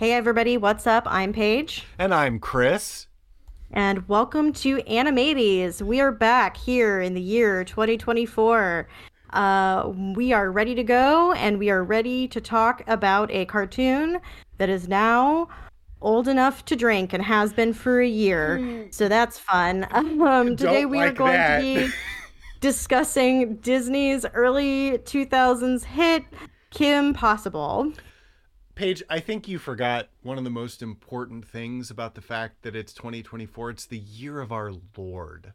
Hey, everybody, what's up? I'm Paige. And I'm Chris. And welcome to Animates. We are back here in the year 2024. Uh, we are ready to go and we are ready to talk about a cartoon that is now old enough to drink and has been for a year. Mm. So that's fun. Um, today we like are going that. to be discussing Disney's early 2000s hit Kim Possible. Paige, I think you forgot one of the most important things about the fact that it's 2024. It's the year of our Lord.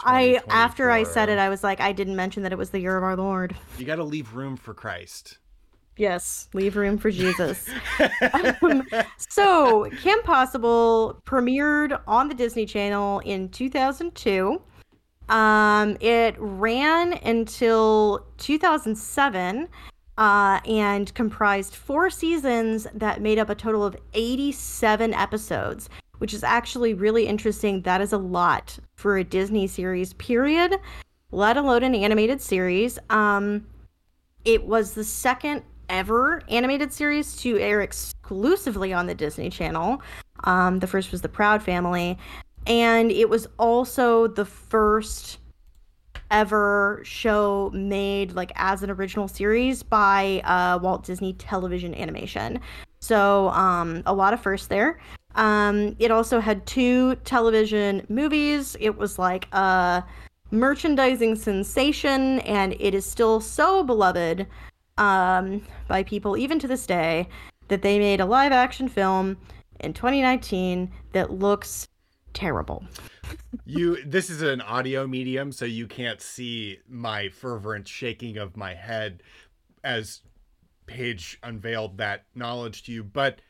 I after I said it, I was like, I didn't mention that it was the year of our Lord. You got to leave room for Christ. Yes, leave room for Jesus. um, so, Kim Possible premiered on the Disney Channel in 2002. Um, it ran until 2007 uh, and comprised four seasons that made up a total of 87 episodes, which is actually really interesting. That is a lot for a Disney series, period, let alone an animated series. Um, it was the second ever animated series to air exclusively on the Disney Channel. Um, the first was The Proud Family, and it was also the first ever show made like as an original series by uh, Walt Disney Television Animation. So um, a lot of firsts there. Um, it also had two television movies. It was like a merchandising sensation, and it is still so beloved um, by people even to this day that they made a live action film in 2019 that looks terrible. you this is an audio medium so you can't see my fervent shaking of my head as Paige unveiled that knowledge to you, but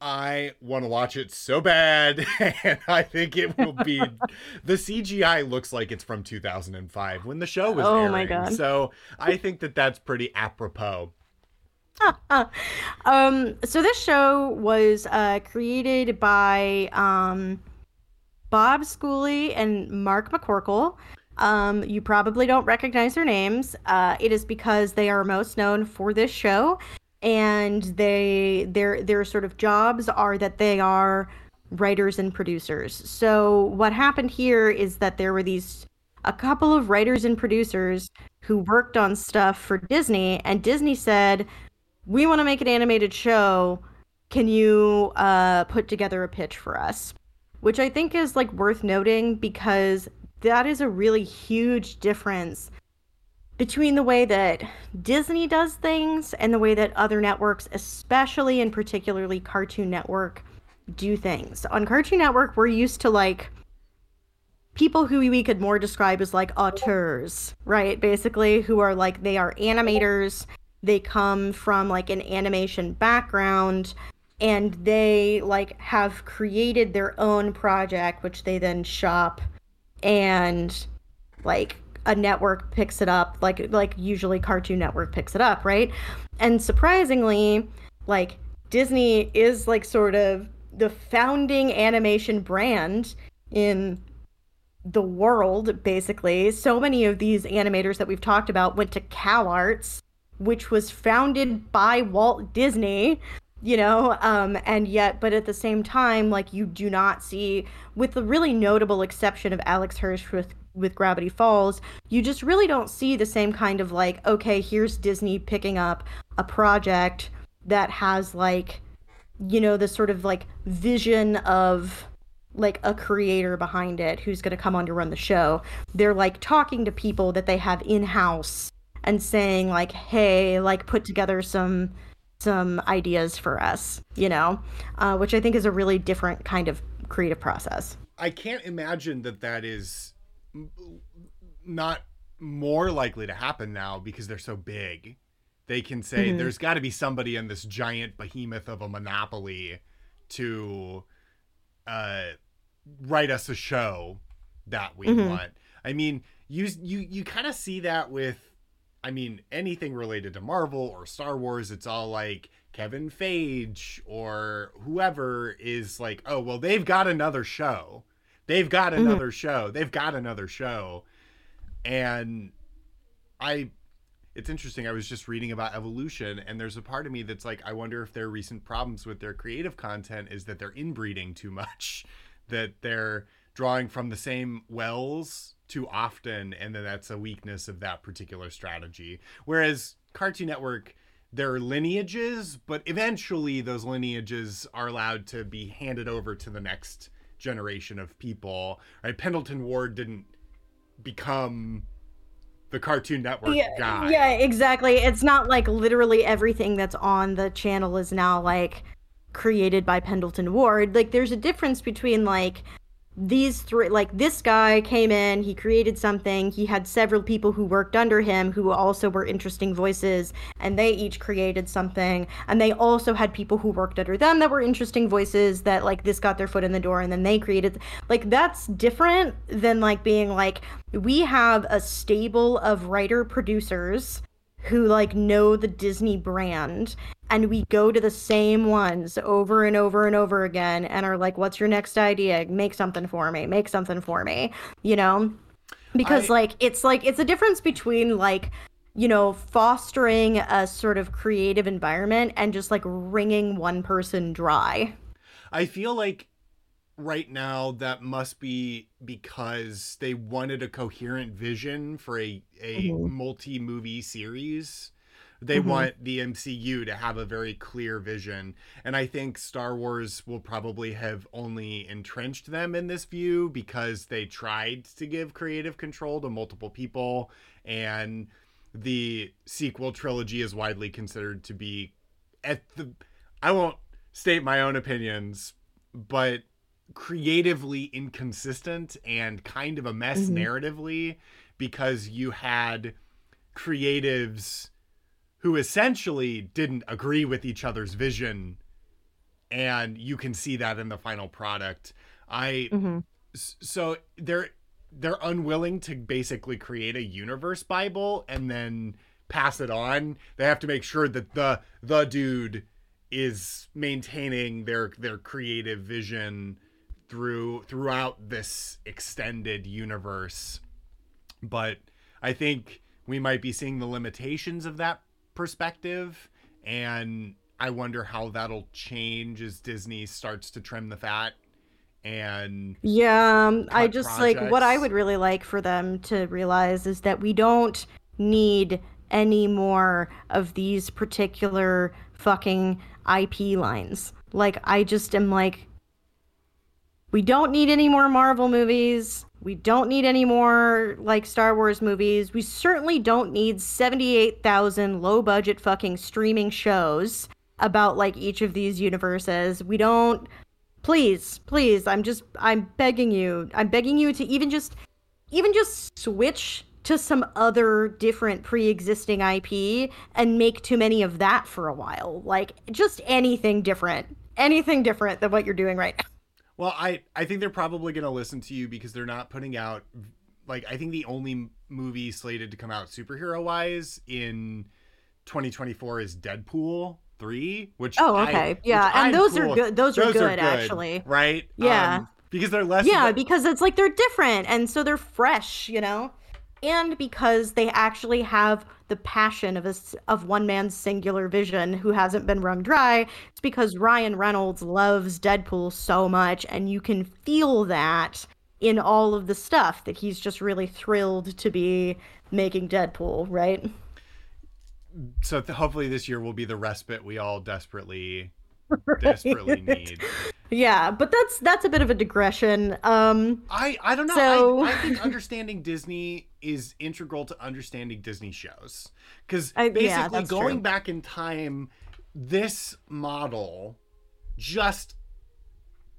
I want to watch it so bad, and I think it will be. the CGI looks like it's from 2005 when the show was oh airing. my god! So I think that that's pretty apropos. um, so this show was uh, created by um, Bob Schooley and Mark McCorkle. Um, you probably don't recognize their names. Uh, it is because they are most known for this show and they their their sort of jobs are that they are writers and producers. So what happened here is that there were these a couple of writers and producers who worked on stuff for Disney and Disney said, "We want to make an animated show. Can you uh, put together a pitch for us?" Which I think is like worth noting because that is a really huge difference between the way that Disney does things and the way that other networks, especially and particularly Cartoon Network, do things. On Cartoon Network, we're used to like people who we could more describe as like auteurs, right? Basically, who are like they are animators, they come from like an animation background and they like have created their own project which they then shop and like a network picks it up like like usually cartoon network picks it up right? And surprisingly like disney is like sort of the founding animation brand in the world basically. So many of these animators that we've talked about went to CalArts which was founded by Walt Disney you know um and yet but at the same time like you do not see with the really notable exception of alex hirsch with with Gravity Falls, you just really don't see the same kind of like, okay, here's Disney picking up a project that has like, you know, the sort of like vision of like a creator behind it who's going to come on to run the show. They're like talking to people that they have in house and saying like, hey, like put together some some ideas for us, you know, uh, which I think is a really different kind of creative process. I can't imagine that that is not more likely to happen now because they're so big. They can say mm-hmm. there's got to be somebody in this giant behemoth of a monopoly to uh, write us a show that we mm-hmm. want. I mean, you you you kind of see that with I mean, anything related to Marvel or Star Wars, it's all like Kevin Feige or whoever is like, oh, well, they've got another show. They've got mm-hmm. another mm-hmm. show. They've got another show. And I it's interesting. I was just reading about evolution, and there's a part of me that's like, I wonder if their recent problems with their creative content is that they're inbreeding too much, that they're drawing from the same wells too often, and that that's a weakness of that particular strategy. Whereas Cartoon Network, there are lineages, but eventually those lineages are allowed to be handed over to the next generation of people. Right? Pendleton Ward didn't become the Cartoon Network yeah, guy. Yeah, exactly. It's not like literally everything that's on the channel is now like created by Pendleton Ward. Like there's a difference between like these three like this guy came in he created something he had several people who worked under him who also were interesting voices and they each created something. And they also had people who worked under them that were interesting voices that like this got their foot in the door and then they created like that's different than like being like we have a stable of writer producers who like know the Disney brand and we go to the same ones over and over and over again and are like what's your next idea? Make something for me. Make something for me you know? Because I... like it's like it's a difference between like you know fostering a sort of creative environment and just like wringing one person dry. I feel like right now that must be because they wanted a coherent vision for a a mm-hmm. multi movie series. They mm-hmm. want the MCU to have a very clear vision. And I think Star Wars will probably have only entrenched them in this view because they tried to give creative control to multiple people. And the sequel trilogy is widely considered to be at the. I won't state my own opinions, but creatively inconsistent and kind of a mess mm-hmm. narratively because you had creatives who essentially didn't agree with each other's vision and you can see that in the final product i mm-hmm. so they're they're unwilling to basically create a universe bible and then pass it on they have to make sure that the the dude is maintaining their their creative vision through throughout this extended universe. But I think we might be seeing the limitations of that perspective and I wonder how that'll change as Disney starts to trim the fat and yeah um, i just projects. like what i would really like for them to realize is that we don't need any more of these particular fucking ip lines like i just am like we don't need any more Marvel movies. We don't need any more like Star Wars movies. We certainly don't need 78,000 low budget fucking streaming shows about like each of these universes. We don't please, please, I'm just I'm begging you. I'm begging you to even just even just switch to some other different pre-existing IP and make too many of that for a while. Like just anything different. Anything different than what you're doing right now. Well, I I think they're probably going to listen to you because they're not putting out like I think the only movie slated to come out superhero wise in 2024 is Deadpool 3, which Oh, okay. I, yeah, and I'm those cool. are good those, those are, good, are, good, actually. Right? Yeah. Um, because they're less Yeah, because it's like they're different and so they're fresh, you know? And because they actually have the passion of a, of one man's singular vision who hasn't been wrung dry. It's because Ryan Reynolds loves Deadpool so much, and you can feel that in all of the stuff that he's just really thrilled to be making Deadpool, right? So th- hopefully this year will be the respite we all desperately right. desperately need. Yeah, but that's that's a bit of a digression. Um I I don't know. So... I, I think understanding Disney is integral to understanding Disney shows. Cuz basically yeah, going true. back in time this model just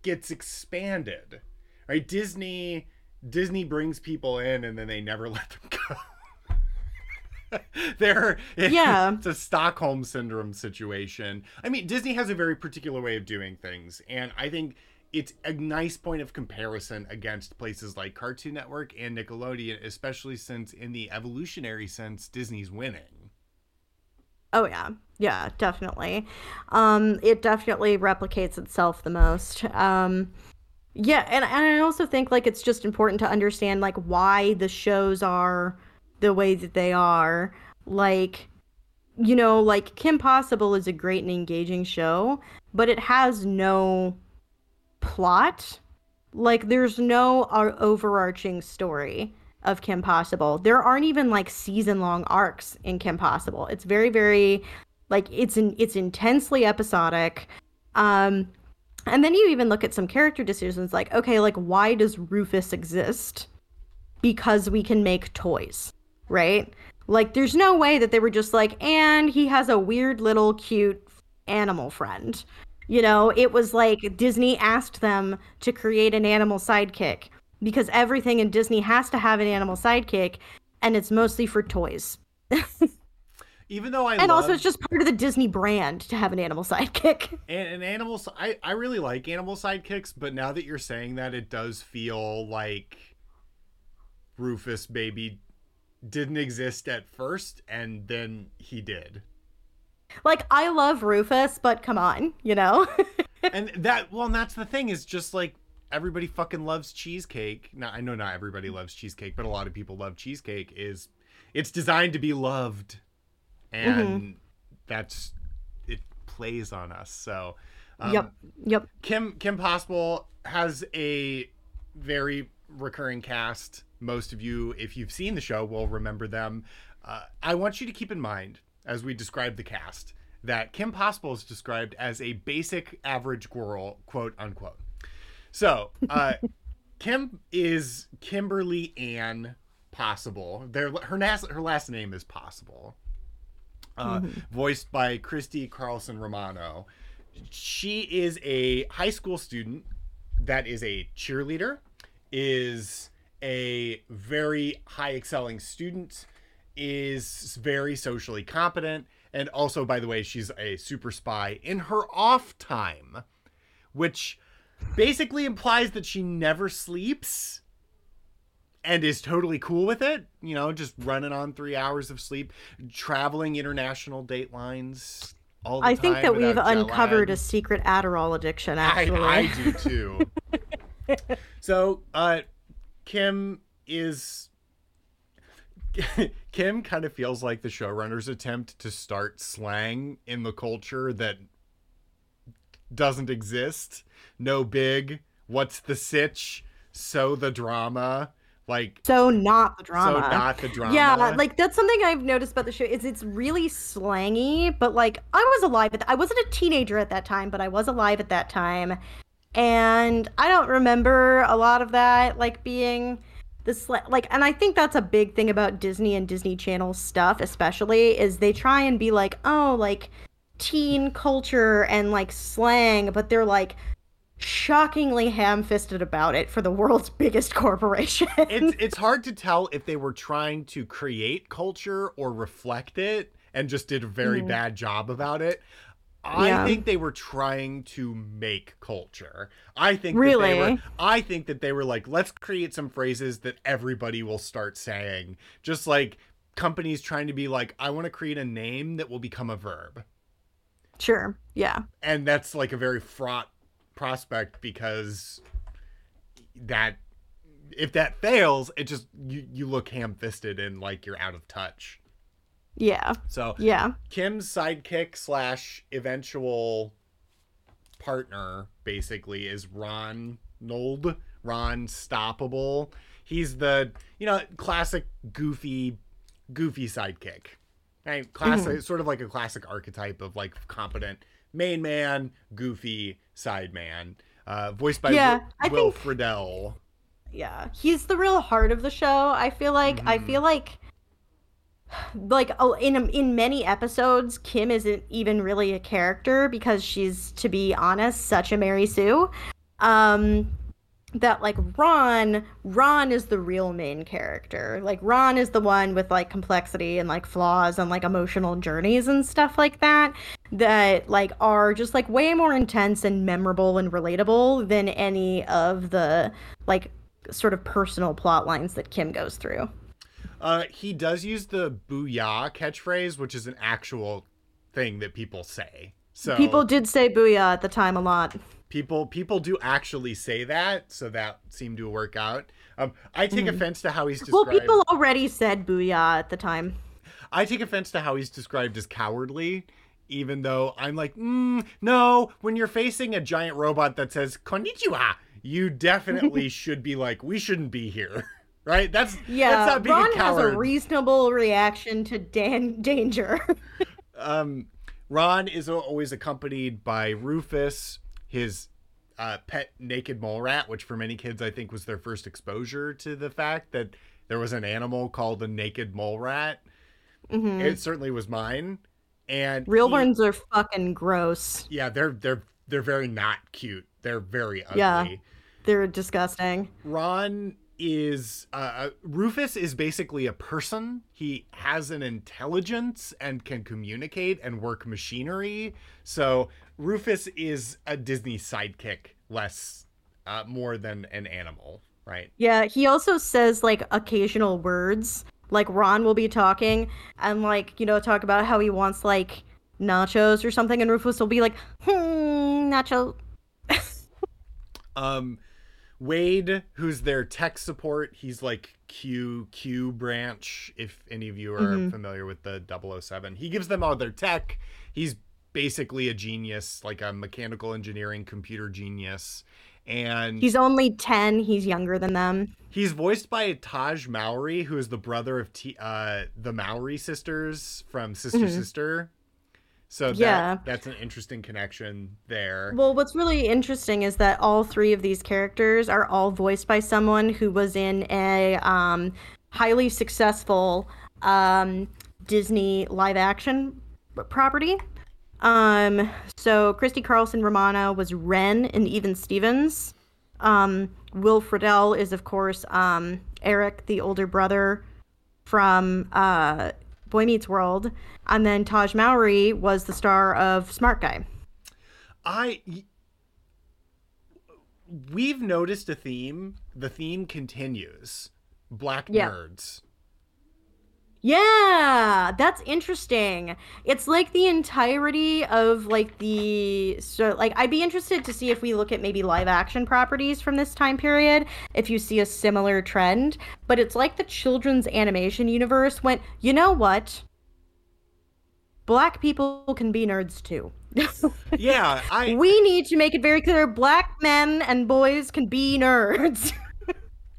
gets expanded. Right? Disney Disney brings people in and then they never let them go. They're yeah. It's a Stockholm syndrome situation. I mean, Disney has a very particular way of doing things, and I think it's a nice point of comparison against places like Cartoon Network and Nickelodeon, especially since in the evolutionary sense, Disney's winning. Oh yeah. Yeah, definitely. Um it definitely replicates itself the most. Um yeah, and, and I also think like it's just important to understand like why the shows are the way that they are. like you know, like Kim Possible is a great and engaging show, but it has no plot. Like there's no uh, overarching story of Kim Possible. There aren't even like season long arcs in Kim Possible. It's very very like it's in, it's intensely episodic. Um and then you even look at some character decisions like okay, like why does Rufus exist? Because we can make toys, right? Like there's no way that they were just like and he has a weird little cute animal friend. You know, it was like Disney asked them to create an animal sidekick because everything in Disney has to have an animal sidekick, and it's mostly for toys. Even though I and also it's just part of the Disney brand to have an animal sidekick. and, and animal, I I really like animal sidekicks, but now that you're saying that, it does feel like Rufus baby didn't exist at first, and then he did. Like I love Rufus, but come on, you know. and that well, and that's the thing is just like everybody fucking loves cheesecake. Now I know not everybody loves cheesecake, but a lot of people love cheesecake. Is it's designed to be loved, and mm-hmm. that's it plays on us. So, um, yep, yep. Kim Kim Possible has a very recurring cast. Most of you, if you've seen the show, will remember them. Uh, I want you to keep in mind as we describe the cast that Kim Possible is described as a basic average girl, quote unquote. So, uh, Kim is Kimberly Ann Possible. Their her last her last name is Possible. Uh, mm-hmm. Voiced by Christy Carlson Romano. She is a high school student that is a cheerleader, is a very high excelling student, is very socially competent, and also, by the way, she's a super spy in her off time, which basically implies that she never sleeps and is totally cool with it. You know, just running on three hours of sleep, traveling international date lines. All the time. I think that we've uncovered lag. a secret Adderall addiction. Actually, I, I do too. so, uh, Kim is. Kim kind of feels like the showrunner's attempt to start slang in the culture that doesn't exist. No big. What's the sitch? So the drama. Like so not the drama. So not the drama. Yeah, like that's something I've noticed about the show is it's really slangy, but like I was alive at I wasn't a teenager at that time, but I was alive at that time. And I don't remember a lot of that like being this like and I think that's a big thing about Disney and Disney Channel stuff especially is they try and be like, "Oh, like teen culture and like slang, but they're like shockingly ham-fisted about it for the world's biggest corporation. it's it's hard to tell if they were trying to create culture or reflect it and just did a very mm. bad job about it. I yeah. think they were trying to make culture. I think really. Were, I think that they were like, let's create some phrases that everybody will start saying. Just like companies trying to be like, I want to create a name that will become a verb. Sure. Yeah. And that's like a very fraught prospect because that if that fails, it just you you look ham-fisted and like you're out of touch. Yeah. So yeah, Kim's sidekick slash eventual partner basically is Ron Nold. Ron Stoppable. He's the you know classic goofy goofy sidekick. Right? Classic, mm-hmm. sort of like a classic archetype of like competent main man, goofy side man. Uh, voiced by yeah, Will, Will think, Friedle. Yeah, he's the real heart of the show. I feel like mm-hmm. I feel like like in in many episodes, Kim isn't even really a character because she's, to be honest, such a Mary Sue. Um, that like Ron, Ron is the real main character. Like Ron is the one with like complexity and like flaws and like emotional journeys and stuff like that that like are just like way more intense and memorable and relatable than any of the like sort of personal plot lines that Kim goes through. Uh, he does use the booyah catchphrase, which is an actual thing that people say. So people did say booyah at the time a lot. People people do actually say that, so that seemed to work out. Um, I take mm. offense to how he's described. Well, people already said "booyah" at the time. I take offense to how he's described as cowardly, even though I'm like, mm, no, when you're facing a giant robot that says konnichiwa, you definitely should be like, we shouldn't be here. Right? That's yeah. That's not being Ron has a reasonable reaction to dan- danger. um, Ron is always accompanied by Rufus, his uh, pet naked mole rat, which for many kids I think was their first exposure to the fact that there was an animal called a naked mole rat. Mhm. It certainly was mine. And Real he- ones are fucking gross. yeah, they're they're they're very not cute. They're very ugly. Yeah. They're disgusting. Ron is uh, uh, Rufus is basically a person. He has an intelligence and can communicate and work machinery. So Rufus is a Disney sidekick, less uh, more than an animal, right? Yeah, he also says like occasional words. Like Ron will be talking and like, you know, talk about how he wants like nachos or something and Rufus will be like, "Hmm, nacho." Um, Wade, who's their tech support, he's like Q Q branch. If any of you are Mhm. familiar with the 007, he gives them all their tech. He's basically a genius, like a mechanical engineering computer genius, and He's only 10, he's younger than them. he's voiced by Taj Mowry, who is the brother of T- uh, the Mowry sisters from Sister Mhm. Sister. So that, Yeah. that's an interesting connection there. Well, what's really interesting is that all three of these characters are all voiced by someone who was in a um, highly successful um, Disney live action property. Um, so Christy Carlson Romano was Ren and Even Stevens. Um, Will Friedle is, of course, um, Eric, the older brother from uh, Boy Meets World. And then Taj Mowry was the star of Smart Guy. I we've noticed a theme. The theme continues. Black Yeah. nerds. Yeah, that's interesting. It's like the entirety of like the so like I'd be interested to see if we look at maybe live action properties from this time period if you see a similar trend, but it's like the children's animation universe went, "You know what? Black people can be nerds too." Yeah, I we need to make it very clear black men and boys can be nerds.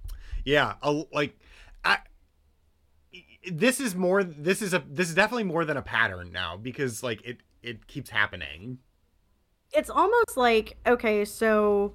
yeah, a, like this is more this is a this is definitely more than a pattern now because like it it keeps happening. it's almost like okay so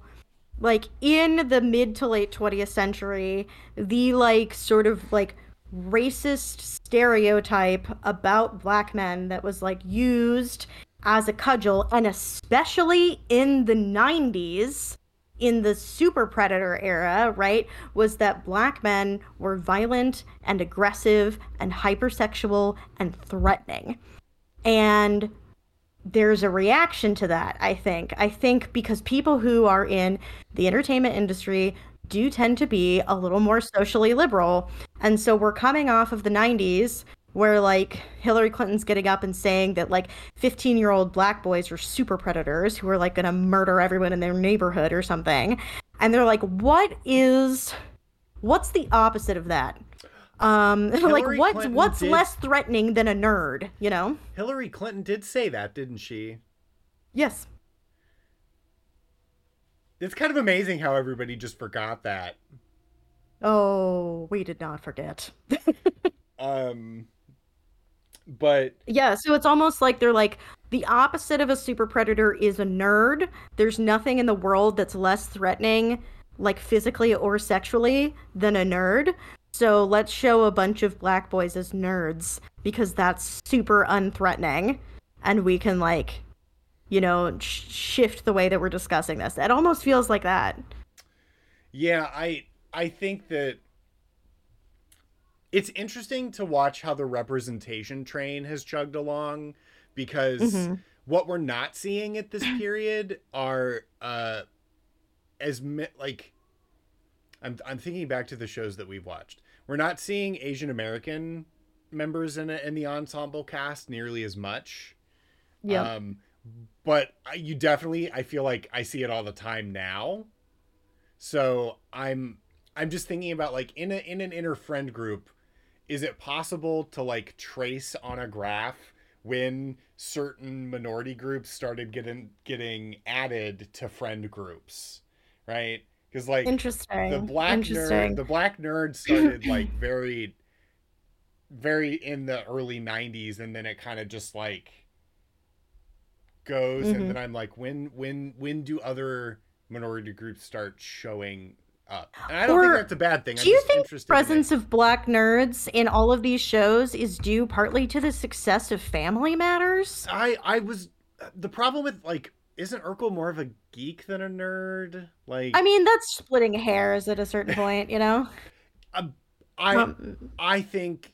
like in the mid to late 20th century the like sort of like racist stereotype about black men that was like used as a cudgel and especially in the 90s in the super predator era right was that black men were violent and aggressive and hypersexual and threatening. And there's a reaction to that i think. I think because people who are in the entertainment industry do tend to be a little more socially liberal. And so we're coming off of the 90s where like hillary clinton's getting up and saying that like 15 year old black boys are super predators who are like gonna murder everyone in their neighborhood or something and they're like what is what's the opposite of that um like what's Clinton what's did- less threatening than a nerd you know Hillary Clinton did say that, didn't she? yes It's kind of amazing how everybody just forgot that. Oh, we did not forget. Um but yeah, so it's almost like they're like the opposite of a super predator is a nerd. There's nothing in the world that's less threatening, like physically or sexually, than a nerd. So let's show a bunch of black boys as nerds because that's super unthreatening. And we can, like, you know, sh- shift the way that we're discussing this. It almost feels like that. Yeah, I I think that it's interesting to watch how the representation train has chugged along because Mhm. what we're not seeing at this period are uh as mi- like I'm I'm thinking back to the shows that we've watched. We're not seeing Asian American members in it in the ensemble cast nearly as much. Yeah. Um, but you definitely, I feel like I see it all the time now. So I'm, I'm just thinking about like in a in an inner friend group, is it possible to like trace on a graph when certain minority groups started getting getting added to friend groups, right? Because like interesting, the black interesting. nerd, the black nerd started like very, very in the early '90s, and then it kind of just like goes, Mhm. and then I'm like, when when when do other minority groups start showing up? And I don't Or think that's a bad thing. Do I'm you think the interested in it. presence of black nerds in all of these shows is due partly to the success of Family Matters? I I was the problem with like isn't Urkel more of a geek than a nerd? Like I mean, that's splitting hairs at a certain point, you know. I Um, I think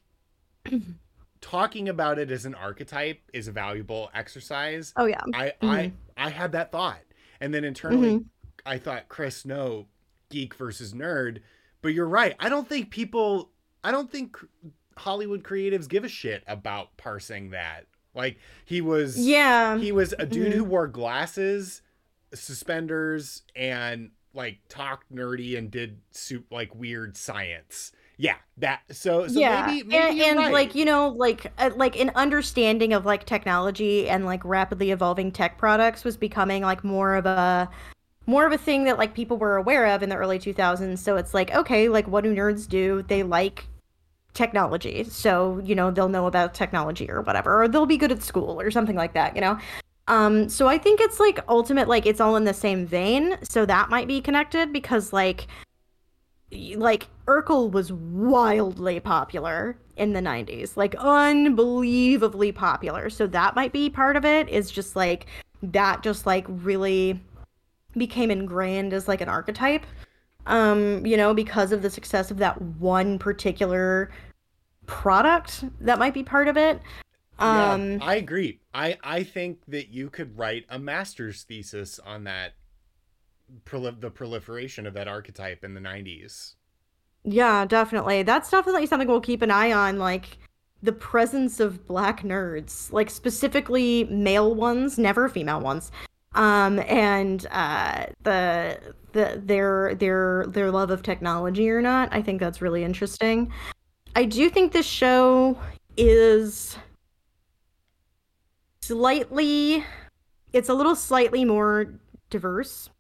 talking about it as an archetype is a valuable exercise. oh yeah. I Mm-hmm. I I had that thought, and then internally Mm-hmm. I thought, Chris, no, geek versus nerd. But you're right. I don't think people. I don't think Hollywood creatives give a shit about parsing that. Like he was. Yeah. He was a dude Mhm. who wore glasses, suspenders, and like talked nerdy and did soup like weird science. Yeah, that. So so yeah, maybe maybe and, and right. like you know, like uh, like an understanding of like technology and like rapidly evolving tech products was becoming like more of a more of a thing that like people were aware of in the early 2000s. So it's like okay, like what do nerds do? They like technology, so you know they'll know about technology or whatever, or they'll be good at school or something like that. You know. Um, so I think it's like ultimate, like it's all in the same vein. So that might be connected because like like Urkel was wildly popular in the 90s like unbelievably popular so that might be part of it is just like that just like really became ingrained as like an archetype um you know because of the success of that one particular product that might be part of it um yeah, I agree. I I think that you could write a master's thesis on that proli- the proliferation of that archetype in the 90s. Yeah, definitely. That's definitely something we'll keep an eye on, like the presence of black nerds, like specifically male ones, never female ones. Um, and uh, the the their their their love of technology or not. I think that's really interesting. I do think this show is slightly it's a little slightly more diverse.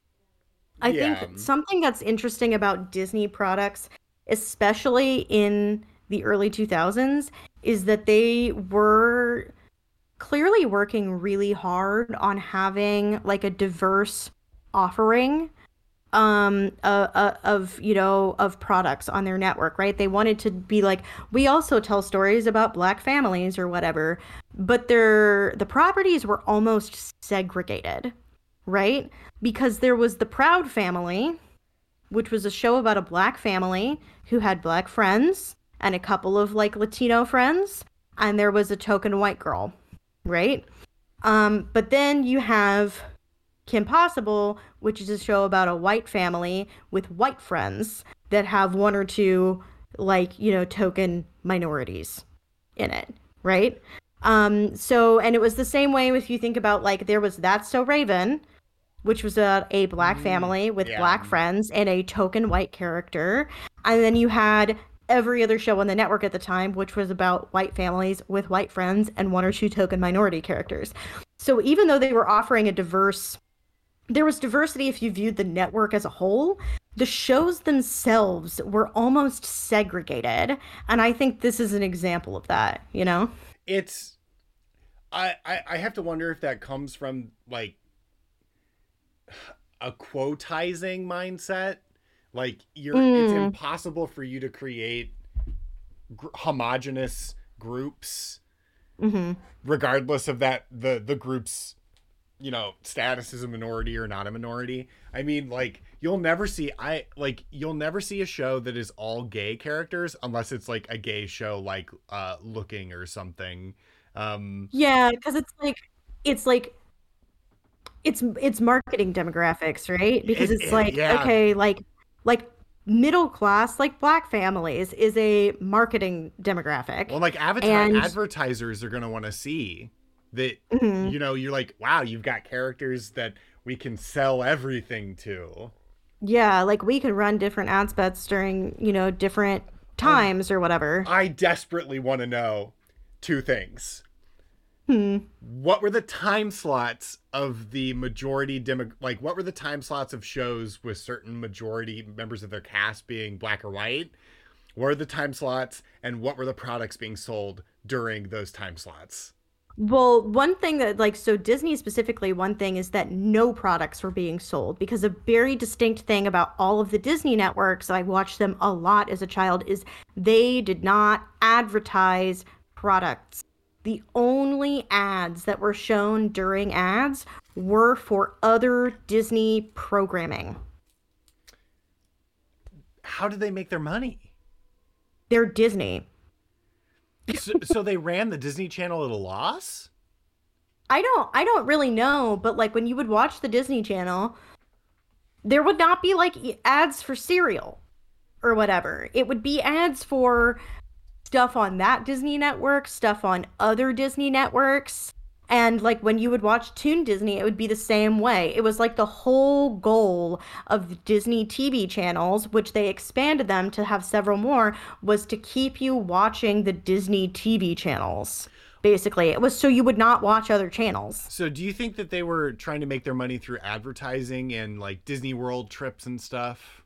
I Yeah. think something that's interesting about Disney products, especially in the early 2000s, is that they were clearly working really hard on having like a diverse offering um uh, uh, of you know of products on their network right? They wanted to be like we also tell stories about black families or whatever but their the properties were almost segregated right? Because there was the proud family which was a show about a black family who had black friends and a couple of like latino friends and there was a token white girl right um but then you have Kim Possible, which is a show about a white family with white friends that have one or two, like, you know, token minorities in it, right? Um, so, and it was the same way if you think about, like, there was That's So Raven, which was a, a black Mm, family with yeah. black friends and a token white character. And then you had every other show on the network at the time, which was about white families with white friends and one or two token minority characters. So even though they were offering a diverse there was diversity if you viewed the network as a whole. The shows themselves were almost segregated, and I think this is an example of that, you know? It's I I, I have to wonder if that comes from like a quotizing mindset. Like you're it's Mm. impossible for you to create gr- homogenous groups Mhm. regardless of that the the group's you know status as a minority or not a minority i mean like you'll never see i like you'll never see a show that is all gay characters unless it's like a gay show like uh looking or something um Yeah, cuz it's like it's like it's it's marketing demographics, right? Because It- it's it- like yeah. okay, like like middle class like black families is a marketing demographic. well like adverti- And- advertisers are gonna want to see that Mhm. you know you're like wow you've got characters that we can sell everything to Yeah, like we could run different ad spots during, you know, different times or whatever. I desperately want to know two things. Hmm. What were the time slots of the majority demo like what were the time slots of shows with certain majority members of their cast being black or white? What were the time slots and what were the products being sold during those time slots? Well, one thing that, like, so Disney specifically, one thing is that no products were being sold because a very distinct thing about all of the Disney networks, I watched them a lot as a child, is they did not advertise products. The only ads that were shown during ads were for other Disney programming. How did they make their money? They're Disney. so, so they ran the Disney Channel at a loss? I don't I don't really know, but like when you would watch the Disney Channel, there would not be like ads for cereal or whatever. It would be ads for stuff on that Disney network, stuff on other Disney networks. And like when you would watch Toon Disney, it would be the same way. It was like the whole goal of Disney TV channels, which they expanded them to have several more, was to keep you watching the Disney TV channels. Basically, it was so you would not watch other channels. So, do you think that they were trying to make their money through advertising and like Disney World trips and stuff?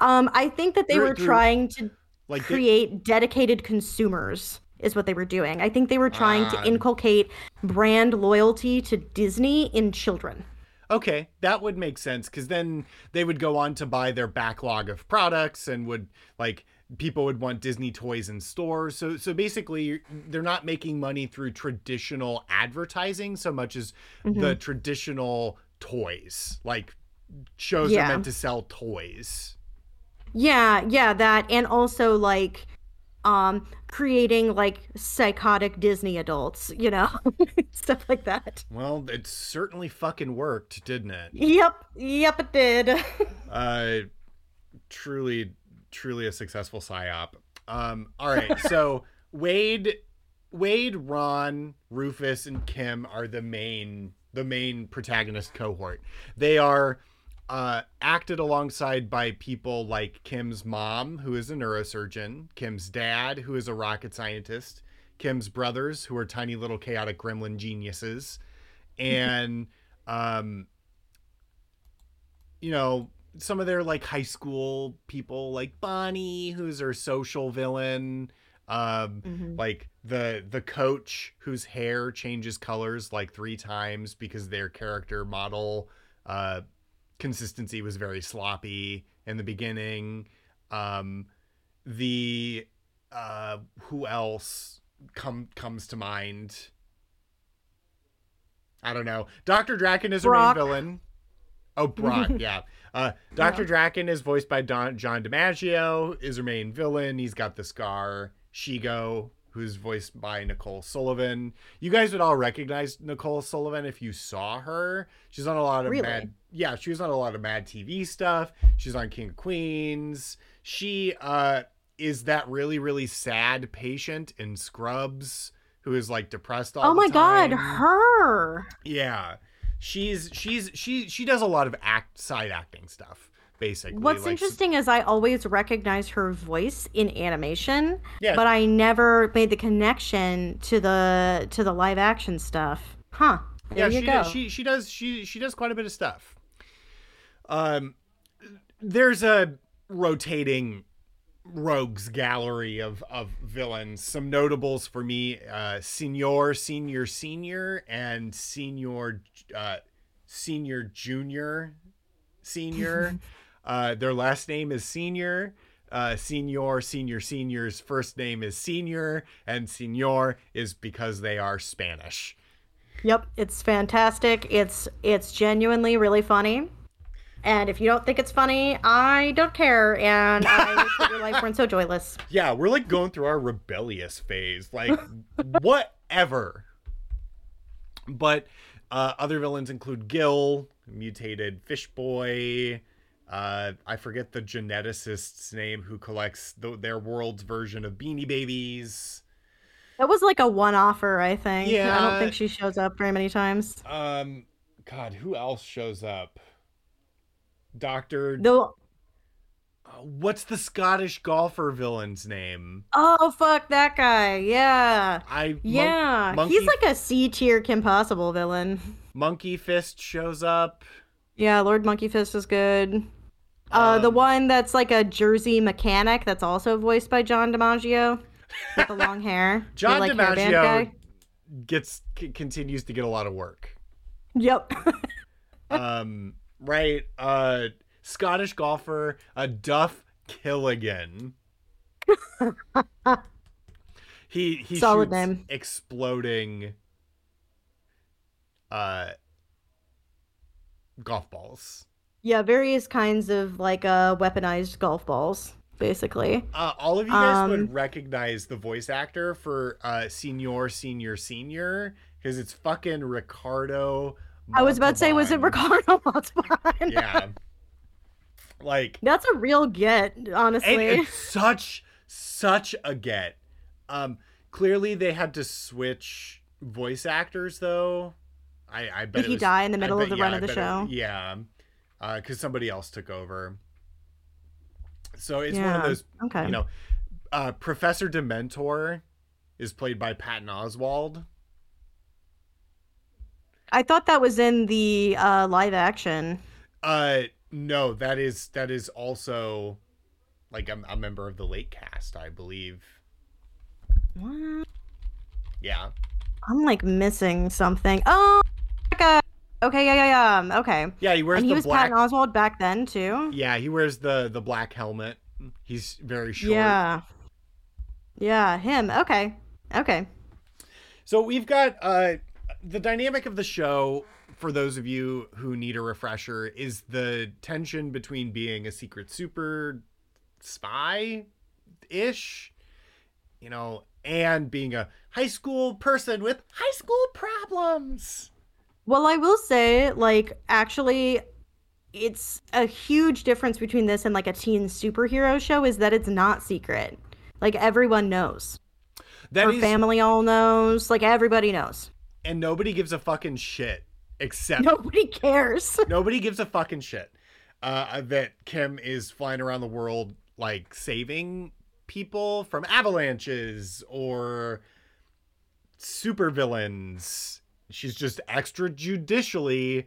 Um, I think that they through, were through, trying to like create they... dedicated consumers is what they were doing. I think they were trying to ah. inculcate brand loyalty to Disney in children. Okay, that would make sense because then they would go on to buy their backlog of products and would like people would want Disney toys in stores. So so basically they're not making money through traditional advertising so much as mm-hmm. the traditional toys. Like shows yeah. are meant to sell toys. Yeah, yeah, that and also like um creating like psychotic Disney adults, you know, stuff like that. Well, it certainly fucking worked, didn't it? Yep, yep, it did. uh, truly, truly a successful psyop. Um, all right, so Wade, Wade, Ron, Rufus, and Kim are the main the main protagonist cohort. They are uh, acted alongside by people like Kim's mom, who is a neurosurgeon, Kim's dad, who is a rocket scientist, Kim's brothers, who are tiny little chaotic gremlin geniuses, and um, you know some of their like high school people, like Bonnie, who's her social villain. Um, mm-hmm. like the the coach whose hair changes colors like three times because their character model uh consistency was very sloppy in the beginning. Um, the uh, who else come comes to mind? I don't know. Doctor Drakken is Brock. her main villain. Oh, Brock, yeah. Uh, Doctor yeah. Drakken is voiced by Don, John DiMaggio. Is her main villain. He's got the scar. Shego who's voiced by Nicole Sullivan. You guys would all recognize Nicole Sullivan if you saw her. She's on a lot of really? mad yeah, she was on a lot of mad TV stuff. She's on King of Queens. She uh is that really really sad patient in Scrubs who is like depressed all the time. Oh my god, her. Yeah. She's she's she she does a lot of act side acting stuff basically. What's like, interesting is I always recognize her voice in animation, yeah. but I never made the connection to the to the live action stuff. Huh. There yeah, she, does, she she does she she does quite a bit of stuff. Um there's a rotating rogues gallery of of villains. Some notables for me, uh Senior, Senior, Senior, and Senior uh Senior Junior Senior. Uh, their last name is Senior. Uh, senior, Senior, Senior's first name is Senior, and Senior is because they are Spanish. Yep, it's fantastic. It's it's genuinely really funny. And if you don't think it's funny, I don't care, and I wish that your life weren't so joyless. Yeah, we're like going through our rebellious phase, like whatever. But uh, other villains include Gil, mutated fish boy, uh, I forget the geneticist's name who collects the, their world's version of Beanie Babies. That was like a one-offer, I think. Yeah, I don't think she shows up very many times. Um, God, who else shows up? Doctor. The Uh, what's the Scottish golfer villain's name? Oh fuck that guy. Yeah. I mon- Yeah. Monkey- He's like a C tier Kim Possible villain. Monkey Fist shows up. Yeah, Lord Monkey Fist is good. Uh, the Um, one that's like a Jersey mechanic that's also voiced by John DiMaggio with the long hair. The, John like, DiMaggio gets c- continues to get a lot of work. Yep. um, right. Uh, Scottish golfer, uh, Duff Killigan. he he Solid name. exploding uh golf balls. Yeah, various kinds of like uh weaponized golf balls, basically. Uh, all of you guys Um, would recognize the voice actor for uh, Senior, Senior, Senior because it's fucking Ricardo. I was about to say, was it Ricardo Montalban? Yeah. Like, That's a real get, honestly. it's such, such a get. Um, clearly they had to switch voice actors though. I, I bet Did he was- die in the middle bet- of the yeah, run of the bet it- show? yeah, because somebody else took over. So it's one of those okay. you know, uh, Professor Dementor is played by Patton Oswalt. I thought that was in the uh, live action. Uh, no, that is that is also like a, a member of the late cast, I believe. What? Yeah, I'm like missing something. Oh. Okay, yeah, yeah, yeah. Okay. yeah, he wears and he the was black. Patton Oswalt back then too. Yeah, he wears the the black helmet. He's very short. Yeah. Yeah, him. Okay. Okay. So we've got uh the dynamic of the show for those of you who need a refresher is the tension between being a secret super spy ish, you know, and being a high school person with high school problems. Well, I will say, like, actually, it's a huge difference between this and like a teen superhero show is that it's not secret. Like everyone knows. That Her is family all knows. Like everybody knows. and nobody gives a fucking shit except Nobody cares. Nobody gives a fucking shit uh, that Kim is flying around the world like saving people from avalanches or supervillains. She's just extrajudicially.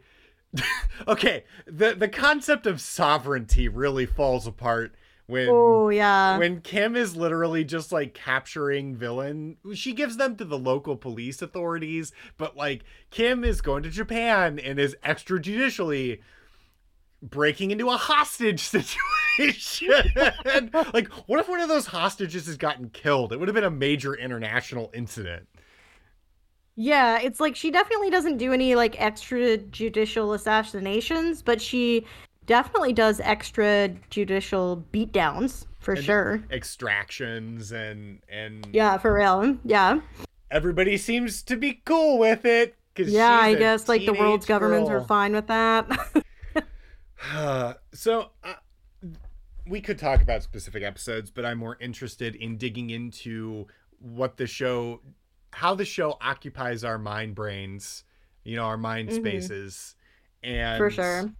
okay, the the concept of sovereignty really falls apart when oh yeah. when Kim is literally just like capturing villain, she gives them to the local police authorities, but like Kim is going to Japan and is extrajudicially breaking into a hostage situation. like, what if one of those hostages has gotten killed? It would have been a major international incident. Yeah, it's like she definitely doesn't do any like extrajudicial assassinations, but she definitely does extrajudicial beatdowns for And- sure. Extractions and and Yeah, for real. Yeah. everybody seems to be cool with it. Yeah, I guess like the world's teenage governments are fine with that. so uh, we could talk about specific episodes, but I'm more interested in digging into what the show, how the show occupies our mind brains, you know, our mind Mhm. spaces, and for sure.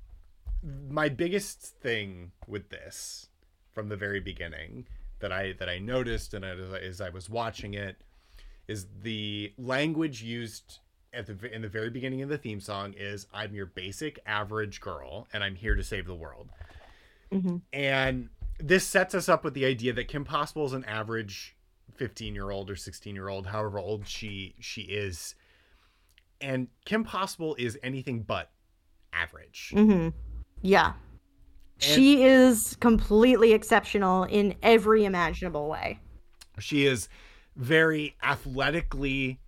My biggest thing with this, from the very beginning, that I that I noticed and as I, as I was watching it, is the language used at the in the very beginning of the theme song is I'm your basic average girl and I'm here to save the world. hmm And this sets us up with the idea that Kim Possible is an average 15 year old or 16 year old, however old she she is. And Kim Possible is anything but average. hmm Yeah. she is completely exceptional in every imaginable way. She is very athletically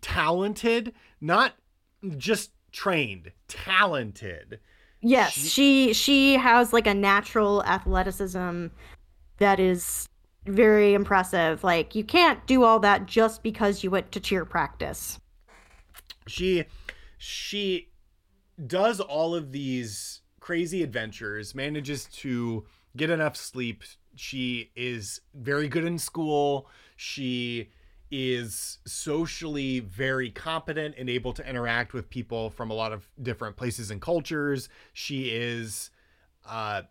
talented, not just trained, talented. Yes, She- she she has like a natural athleticism that is very impressive. Like you can't do all that just because you went to cheer practice. She she does all of these crazy adventures, manages to get enough sleep. She is very good in school. She is socially very competent and able to interact with people from a lot of different places and cultures. She is uh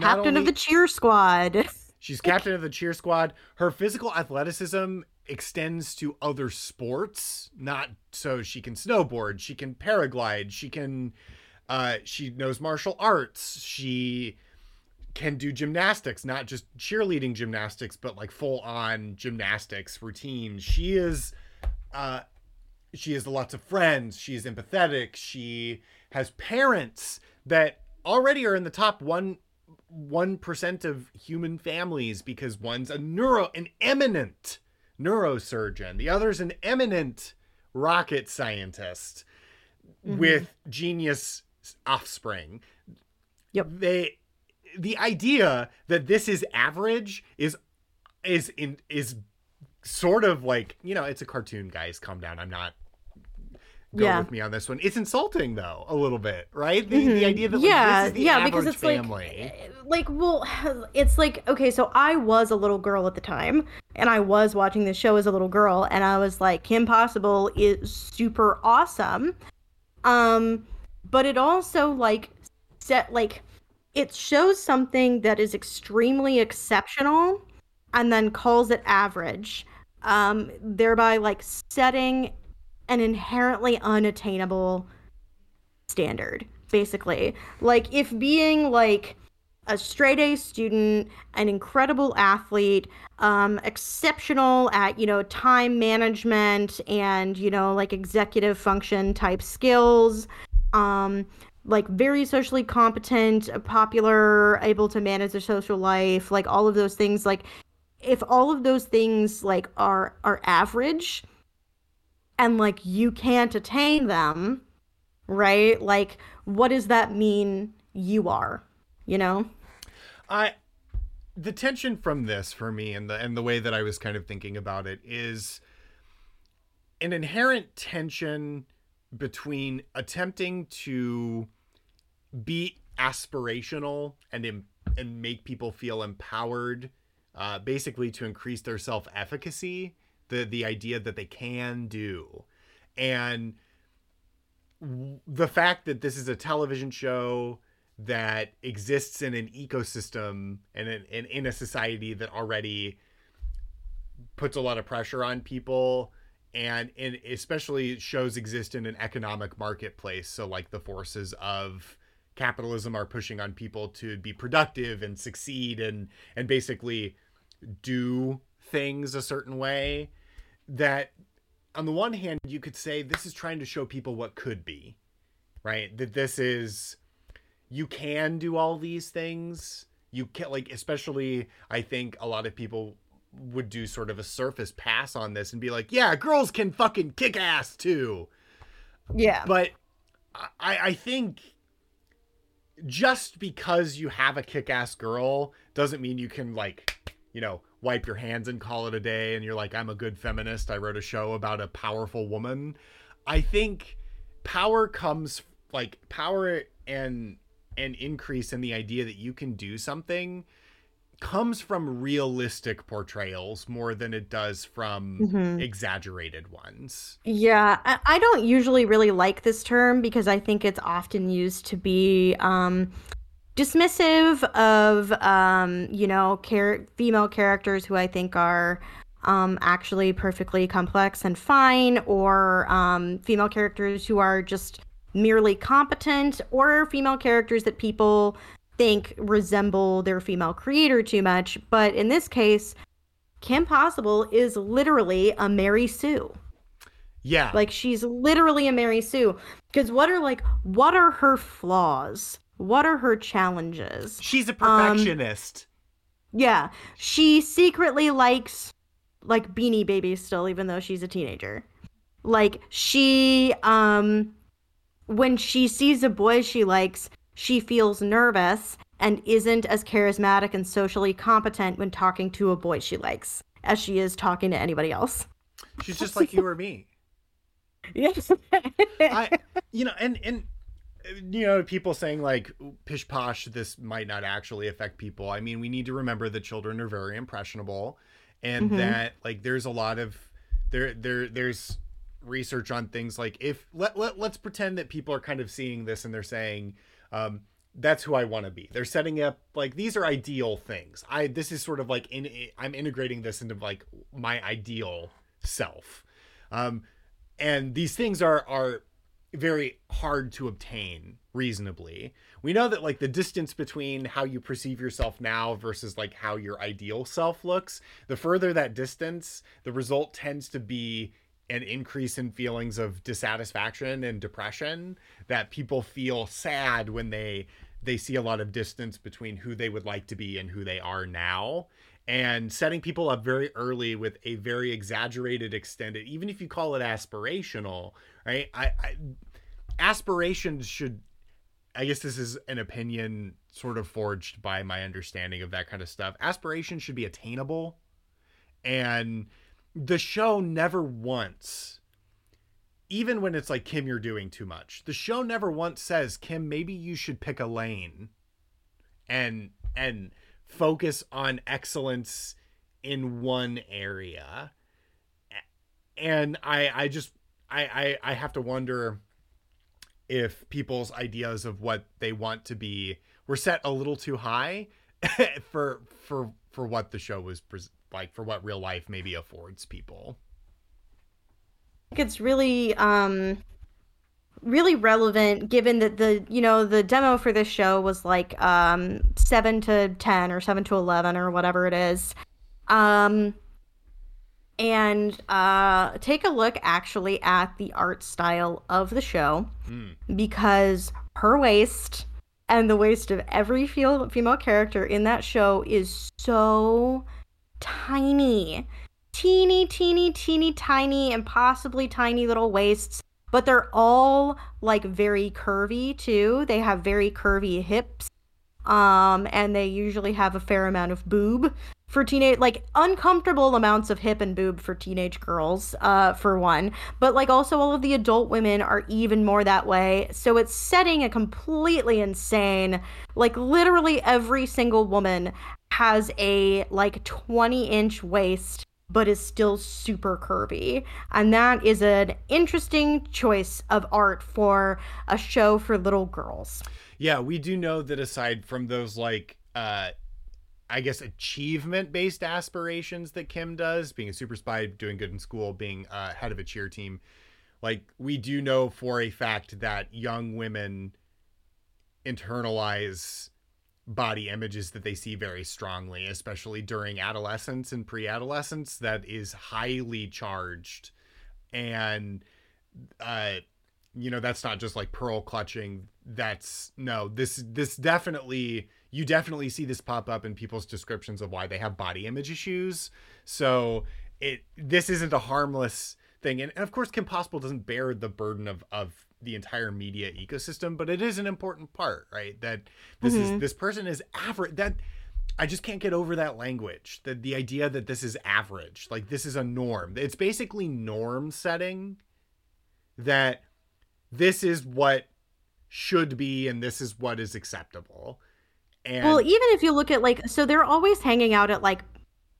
captain only, of the cheer squad. she's captain of the cheer squad. Her physical athleticism extends to other sports, not so she can snowboard, she can paraglide, she can uh she knows martial arts, she can do gymnastics, not just cheerleading gymnastics, but like full on gymnastics routines. She is uh she has lots of friends, she is empathetic, she has parents that already are in the top one one percent of human families because one's a neuro an eminent neurosurgeon, the other's an eminent rocket scientist mm-hmm. with genius offspring. Yep. They the idea that this is average is is in is sort of like, you know, it's a cartoon, guys, calm down. I'm not go yeah. with me on this one. It's insulting though, a little bit, right? The, mm-hmm. the idea that like, yeah, yeah, because it's family. like, like, well, it's like okay, so I was a little girl at the time, and I was watching this show as a little girl, and I was like, Kim Possible is super awesome, um, but it also like set like it shows something that is extremely exceptional, and then calls it average um thereby like setting an inherently unattainable standard basically like if being like a straight A student, an incredible athlete, um, exceptional at you know time management and you know like executive function type skills, um, like very socially competent, popular, able to manage their social life, like all of those things. Like if all of those things like are are average, and like you can't attain them, right? Like what does that mean you are, you know? I the tension from this for me and the and the way that I was kind of thinking about it is an inherent tension between attempting to be aspirational and and make people feel empowered uh, basically to increase their self-efficacy the the idea that they can do. And the fact that this is a television show that exists in an ecosystem and in, in, in a society that already puts a lot of pressure on people and and especially shows exist in an economic marketplace. So like the forces of capitalism are pushing on people to be productive and succeed and and basically do things a certain way that on the one hand you could say this is trying to show people what could be right? That this is you can do all these things. You can like especially i think a lot of people would do sort of a surface pass on this and be like yeah girls can fucking kick ass too. Yeah. But i i think just because you have a kick-ass girl doesn't mean you can like you know wipe your hands and call it a day and you're like I'm a good feminist. I wrote a show about a powerful woman. I think power comes like power and an increase in the idea that you can do something comes from realistic portrayals more than it does from mm-hmm. exaggerated ones. Yeah, I don't usually really like this term because I think it's often used to be um, dismissive of um, you know char- female characters who I think are um, actually perfectly complex and fine, or um, female characters who are just merely competent, or female characters that people think resemble their female creator too much. But in this case, Kim Possible is literally a Mary Sue. Yeah. Like she's literally a Mary Sue. Because what are like what are her flaws? What are her challenges? She's a perfectionist. Um, yeah. She secretly likes like beanie babies still, even though she's a teenager. Like she um when she sees a boy she likes, she feels nervous and isn't as charismatic and socially competent when talking to a boy she likes as she is talking to anybody else. She's just like you or me. Yes. I you know, and and you know, people saying like pish posh, this might not actually affect people. I mean, we need to remember that children are very impressionable, and mm-hmm. that like there's a lot of there there there's research on things like if let, let let's pretend that people are kind of seeing this and they're saying um, that's who I want to be. They're setting up like these are ideal things. I this is sort of like in I'm integrating this into like my ideal self. Um and these things are are very hard to obtain reasonably. We know that like the distance between how you perceive yourself now versus like how your ideal self looks, the further that distance, the result tends to be an increase in feelings of dissatisfaction and depression that people feel sad when they they see a lot of distance between who they would like to be and who they are now and setting people up very early with a very exaggerated extended even if you call it aspirational right? I, I aspirations should i guess this is an opinion sort of forged by my understanding of that kind of stuff. Aspirations should be attainable. And the show never once even when it's like kim you're doing too much the show never once says kim maybe you should pick a lane and and focus on excellence in one area. And i i just i i, I have to wonder if people's ideas of what they want to be were set a little too high for for for what the show was like for what real life maybe affords people. It's really um really relevant given that the you know the demo for this show was like um 7 to 10 or 7 to 11 or whatever it is um and uh take a look actually at the art style of the show mm. because her waist and the waist of every female character in that show is so tiny. Teeny, teeny, teeny, tiny, impossibly tiny little waists. But they're all like very curvy too. They have very curvy hips. Um, and they usually have a fair amount of boob for teenage like uncomfortable amounts of hip and boob for teenage girls uh for one but like also all of the adult women are even more that way so it's setting a completely insane like literally every single woman has a like 20 inch waist but is still super curvy. And that is an interesting choice of art for a show for little girls. Yeah, we do know that aside from those like uh I guess achievement based aspirations that Kim does, being a super spy, doing good in school, being uh, head of a cheer team, like we do know for a fact that young women internalize body images that they see very strongly, especially during adolescence and pre adolescence, that is highly charged. And, uh, you know, that's not just like pearl clutching. That's no, this, this definitely, you definitely see this pop up in people's descriptions of why they have body image issues. So it, this isn't a harmless thing. And, and of course, Kim Possible doesn't bear the burden of, of the entire media ecosystem, but it is an important part, right? That this mm-hmm. is this person is average. That I just can't get over that language. That the idea that this is average, like this is a norm. It's basically norm setting. That this is what should be, and this is what is acceptable. And well, even if you look at like, so they're always hanging out at like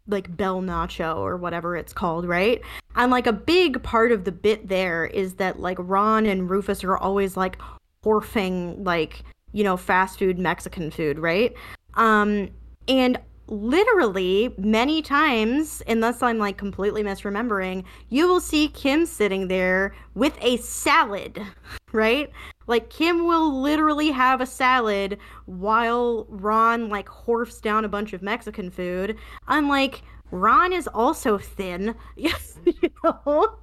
like Bel Nacho or whatever it's called, right? And like a big part of the bit there is that like Ron and Rufus are always like horfing like, you know, fast food Mexican food, right? Um and literally many times, unless I'm like completely misremembering, you will see Kim sitting there with a salad, right? Like Kim will literally have a salad while Ron like horfs down a bunch of Mexican food. I'm like, Ron is also thin. Yes, you know?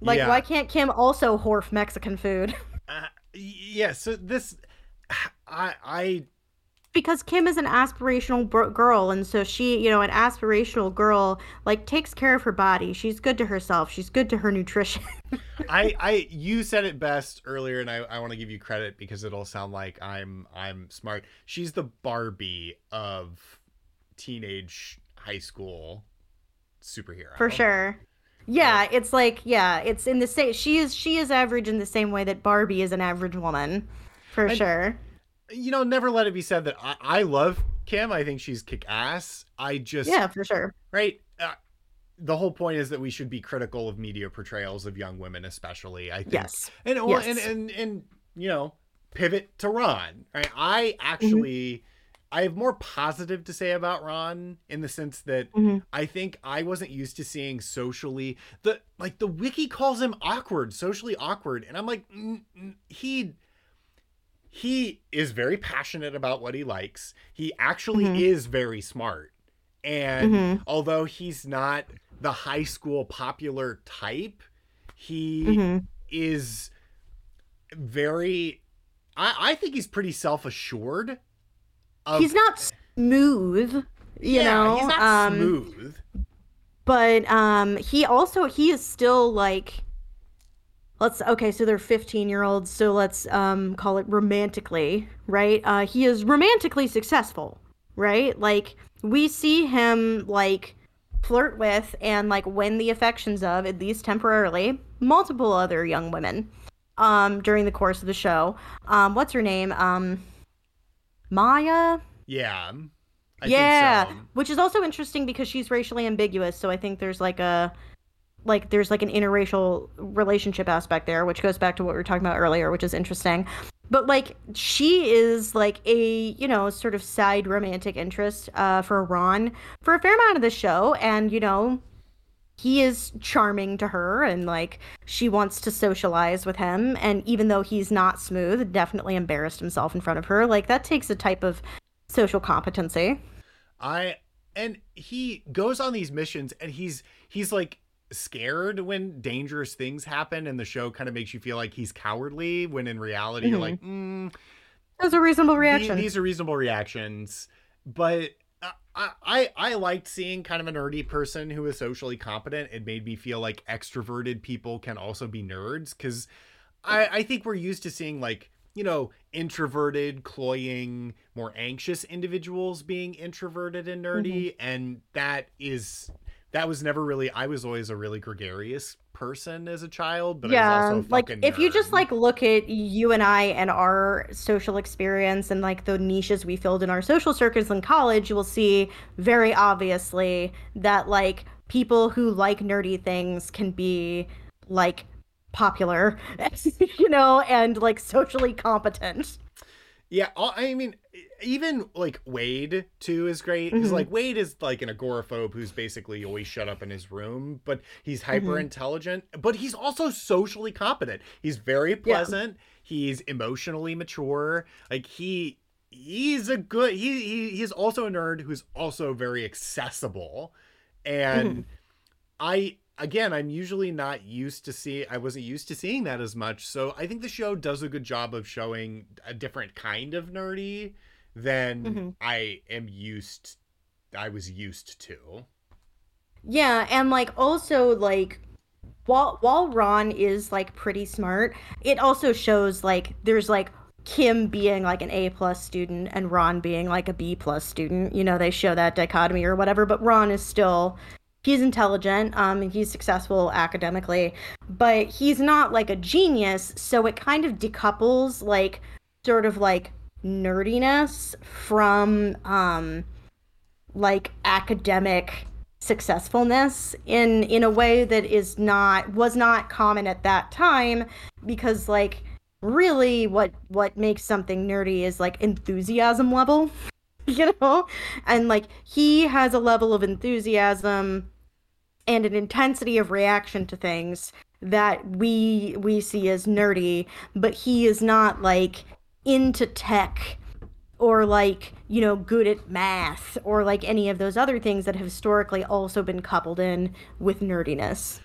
Like, yeah. why can't Kim also horf Mexican food? Uh, yeah, so this I I because Kim is an aspirational girl, and so she, you know, an aspirational girl like takes care of her body. She's good to herself. She's good to her nutrition. I, I, you said it best earlier, and I, I want to give you credit because it'll sound like I'm, I'm smart. She's the Barbie of teenage high school superhero for sure. Yeah, it's like yeah, it's in the same. She is she is average in the same way that Barbie is an average woman, for and, sure you know, never let it be said that I, I love Kim. I think she's kick ass. I just yeah, for sure. Right. Uh, the whole point is that we should be critical of media portrayals of young women, especially. I think. Yes. And yes. and and and you know, pivot to Ron. Right? I actually mm-hmm. I have more positive to say about Ron in the sense that mm-hmm. I think I wasn't used to seeing socially the like the wiki calls him awkward, socially awkward, and I'm like he he is very passionate about what he likes. He actually mm-hmm. is very smart. And mm-hmm. although he's not the high school popular type, he mm-hmm. is very I, I think he's pretty self assured he's not smooth, you yeah, know. He's not um, smooth. But um he also he is still like let's okay, so they're 15 year olds, so let's um call it romantically, right? Uh he is romantically successful, right? Like we see him like flirt with and like win the affections of, at least temporarily, multiple other young women um during the course of the show. Um what's her name? Um Maya. Yeah. I yeah, so. which is also interesting because she's racially ambiguous. So I think there's like a like there's like an interracial relationship aspect there, which goes back to what we were talking about earlier, which is interesting. But like she is like a you know sort of side romantic interest uh, for Ron for a fair amount of the show, and you know he is charming to her and like she wants to socialize with him. And even though he's not smooth definitely embarrassed himself in front of her. Like that takes a type of social competency. I and he goes on these missions and he's he's like scared when dangerous things happen and the show kind of makes you feel like he's cowardly when in reality mm-hmm. you're like mm, those are reasonable reactions these are reasonable reactions but I, I I liked seeing kind of a nerdy person who is socially competent. It made me feel like extroverted people can also be nerds because I, I think we're used to seeing like you know introverted, cloying, more anxious individuals being introverted and nerdy, mm-hmm. and that is that was never really. I was always a really gregarious person as a child, but yeah, like if you just like look at you and I and our social experience and like the niches we filled in our social circles in college, you will see very obviously that like people who like nerdy things can be like popular, you know, and like socially competent. Yeah, I mean, even like Wade too is great because mm-hmm. like Wade is like an agoraphobe who's basically always shut up in his room, but he's hyper intelligent, mm-hmm. but he's also socially competent. He's very pleasant. Yeah. He's emotionally mature. Like he he's a good he, he he's also a nerd who's also very accessible. And mm-hmm. I again, I'm usually not used to see I wasn't used to seeing that as much. So I think the show does a good job of showing a different kind of nerdy than mm-hmm. I am used I was used to. Yeah, and like also like while while Ron is like pretty smart, it also shows like there's like Kim being like an A plus student and Ron being like a B plus student. You know, they show that dichotomy or whatever, but Ron is still he's intelligent, um, he's successful academically, but he's not like a genius, so it kind of decouples like sort of like nerdiness from um like academic successfulness in in a way that is not was not common at that time because like really what what makes something nerdy is like enthusiasm level you know? And like he has a level of enthusiasm and an intensity of reaction to things that we we see as nerdy but he is not like into tech or like you know good at math or like any of those other things that have historically also been coupled in with nerdiness.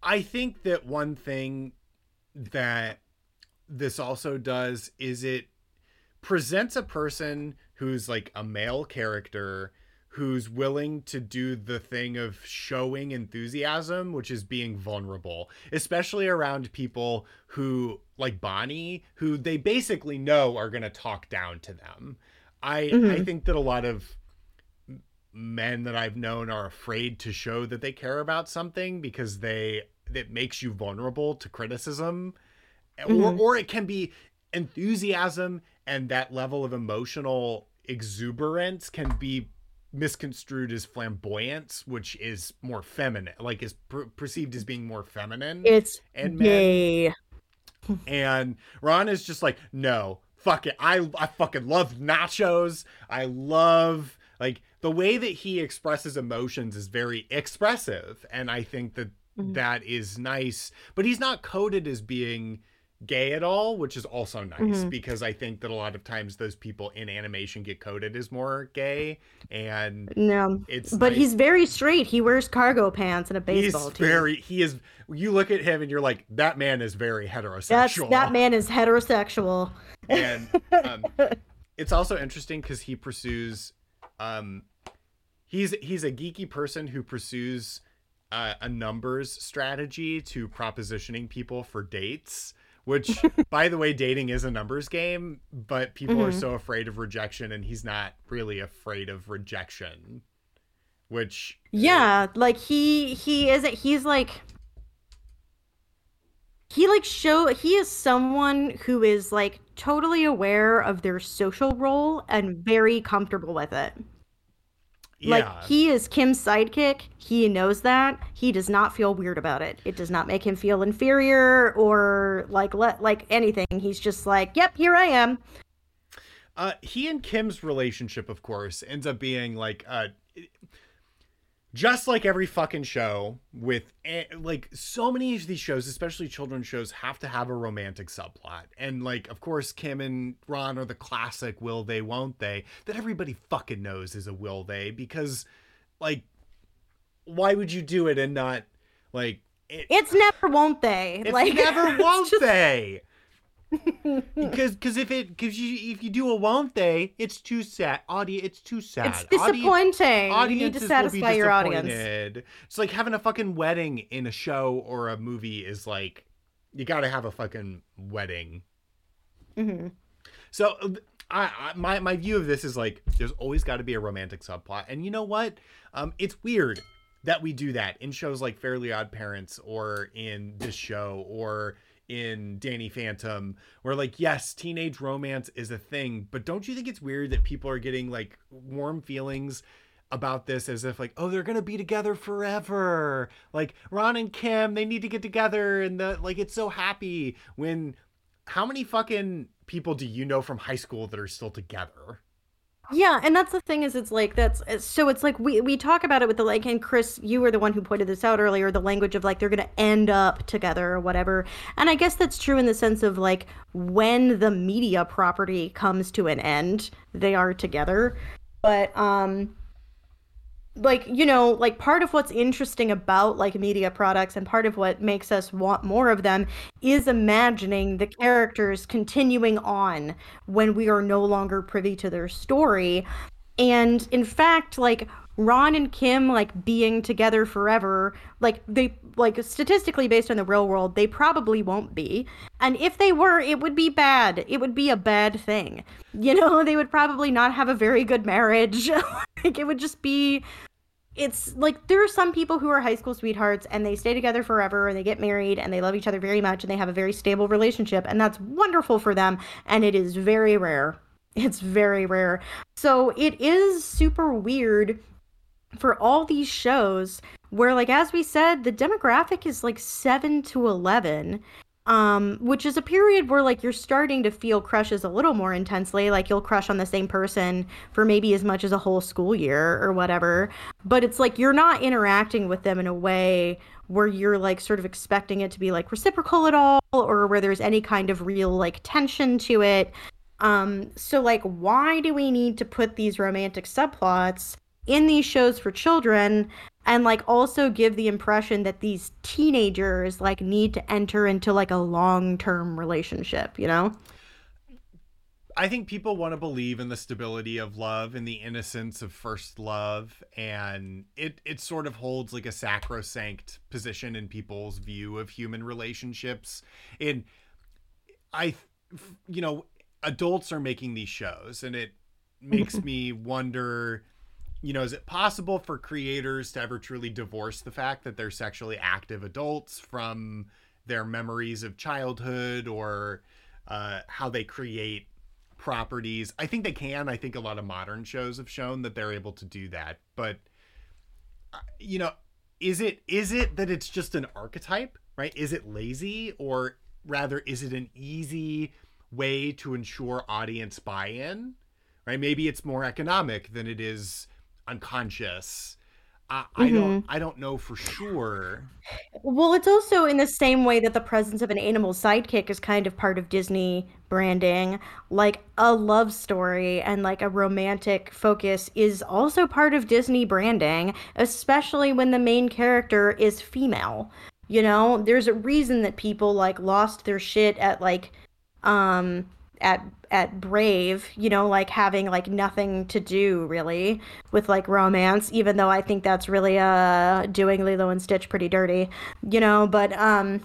I think that one thing that this also does is it presents a person who's like a male character who's willing to do the thing of showing enthusiasm, which is being vulnerable, especially around people who, like Bonnie, who they basically know are going to talk down to them. I mm-hmm. I think that a lot of men that I've known are afraid to show that they care about something because they that makes you vulnerable to criticism, mm-hmm. or or it can be enthusiasm and that level of emotional exuberance can be misconstrued as flamboyance, which is more feminine, like is per- perceived as being more feminine. It's and gay. and Ron is just like, no, fuck it. I I fucking love nachos. I love like the way that he expresses emotions is very expressive, and I think that mm-hmm. that is nice. But he's not coded as being gay at all, which is also nice mm-hmm. because I think that a lot of times those people in animation get coded as more gay, and no, it's but nice. he's very straight. He wears cargo pants and a baseball. He's very he is. You look at him and you're like, that man is very heterosexual. That's, that man is heterosexual. And um, it's also interesting because he pursues, um, he's he's a geeky person who pursues. Uh, a numbers strategy to propositioning people for dates which by the way dating is a numbers game but people mm-hmm. are so afraid of rejection and he's not really afraid of rejection which yeah like he he is he's like he like show he is someone who is like totally aware of their social role and very comfortable with it yeah. Like he is Kim's sidekick. He knows that. He does not feel weird about it. It does not make him feel inferior or like let like anything. He's just like, "Yep, here I am." Uh he and Kim's relationship of course ends up being like uh just like every fucking show with eh, like so many of these shows especially children's shows have to have a romantic subplot. And like of course kim and ron are the classic will they won't they that everybody fucking knows is a will they because like why would you do it and not like it, it's never won't they. It's like never won't just... they because because if it because you if you do a won't they it's too sad. Audience it's too sad. It's disappointing. Audience, you need to satisfy your audience. it's like having a fucking wedding in a show or a movie is like you gotta have a fucking wedding. Mm-hmm. so I, I, my my view of this is like there's always got to be a romantic subplot. And you know what? Um it's weird that we do that in shows like fairly odd parents or in this show or in Danny Phantom where like yes teenage romance is a thing but don't you think it's weird that people are getting like warm feelings about this as if like oh they're gonna be together forever? Like Ron and Kim they need to get together and the like it's so happy when how many fucking people do you know from high school that are still together yeah, and that's the thing is it's like that's so it's like we we talk about it with the like and Chris, you were the one who pointed this out earlier, the language of like they're going to end up together or whatever. And I guess that's true in the sense of like when the media property comes to an end, they are together. But um like you know like part of what's interesting about like media products and part of what makes us want more of them is imagining the characters continuing on when we are no longer privy to their story. And in fact like ron and kim like being together forever like they like statistically based on the real world they probably won't be. And if they were it would be bad. It would be a bad thing. You know they would probably not have a very good marriage. Like it would just be it's like there are some people who are high school sweethearts and they stay together forever and they get married and they love each other very much and they have a very stable relationship and that's wonderful for them and it is very rare. It's very rare. So it is super weird for all these shows where like as we said the demographic is like 7 to 11 um, which is a period where like you're starting to feel crushes a little more intensely like you'll crush on the same person for maybe as much as a whole school year or whatever. But it's like you're not interacting with them in a way where you're like sort of expecting it to be like reciprocal at all or where there's any kind of real like tension to it. Um so like why do we need to put these romantic subplots in these shows for children and like also give the impression that these teenagers like need to enter into like a long-term relationship, you know? I think people want to believe in the stability of love and the innocence of first love and it it sort of holds like a sacrosanct position in people's view of human relationships. And I you know, adults are making these shows and it makes me wonder you know, is it possible for creators to ever truly divorce the fact that they're sexually active adults from their memories of childhood or uh, how they create properties? I think they can. I think a lot of modern shows have shown that they're able to do that. But uh, you know, is it is it that it's just an archetype, right? Is it lazy or rather is it an easy way to ensure audience buy-in right maybe it's more economic than it is unconscious I, I mm-hmm. don't I don't know for sure. Well, it's also in the same way that the presence of an animal sidekick is kind of part of Disney branding. Like a love story and like a romantic focus is also part of Disney branding, especially when the main character is female. You know, there's a reason that people like lost their shit at like um at at Brave, you know, like having like nothing to do really with like romance, even though I think that's really uh doing Lilo and Stitch pretty dirty, you know, but um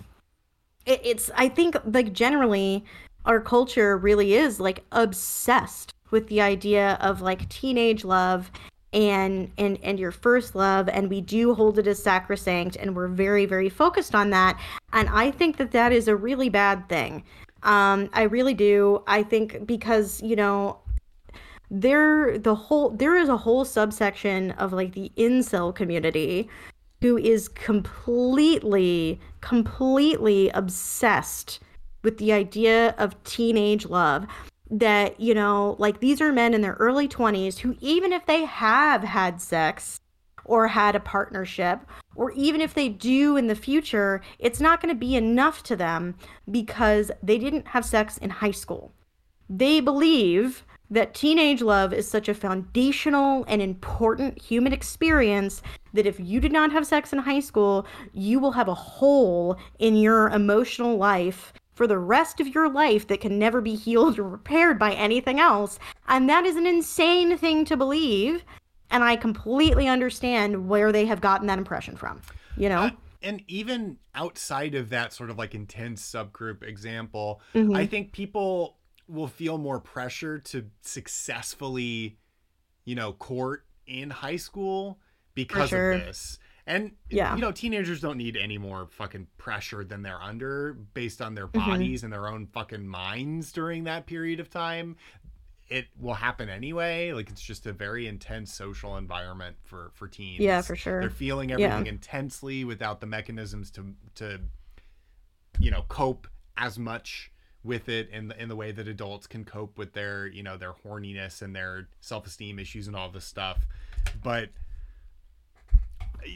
it, it's I think like generally our culture really is like obsessed with the idea of like teenage love and and and your first love and we do hold it as sacrosanct and we're very very focused on that and i think that that is a really bad thing um, I really do. I think because, you know, there the whole there is a whole subsection of like the incel community who is completely completely obsessed with the idea of teenage love that you know like these are men in their early 20s who even if they have had sex or had a partnership, or even if they do in the future, it's not going to be enough to them because they didn't have sex in high school. They believe that teenage love is such a foundational and important human experience that if you did not have sex in high school, you will have a hole in your emotional life for the rest of your life that can never be healed or repaired by anything else. And that is an insane thing to believe and I completely understand where they have gotten that impression from. You know. Uh, and even outside of that sort of like intense subgroup example, mm-hmm. I think people will feel more pressure to successfully, you know, court in high school because sure. of this. And yeah. you know, teenagers don't need any more fucking pressure than they're under based on their mm-hmm. bodies mm-hmm. and their own fucking minds during that period of time it will happen anyway. Like it's just a very intense social environment for for teens. Yeah, for sure. They're feeling everything yeah. intensely without the mechanisms to to you know cope as much with it in the in the way that adults can cope with their you know their horniness and their self esteem issues and all this stuff. But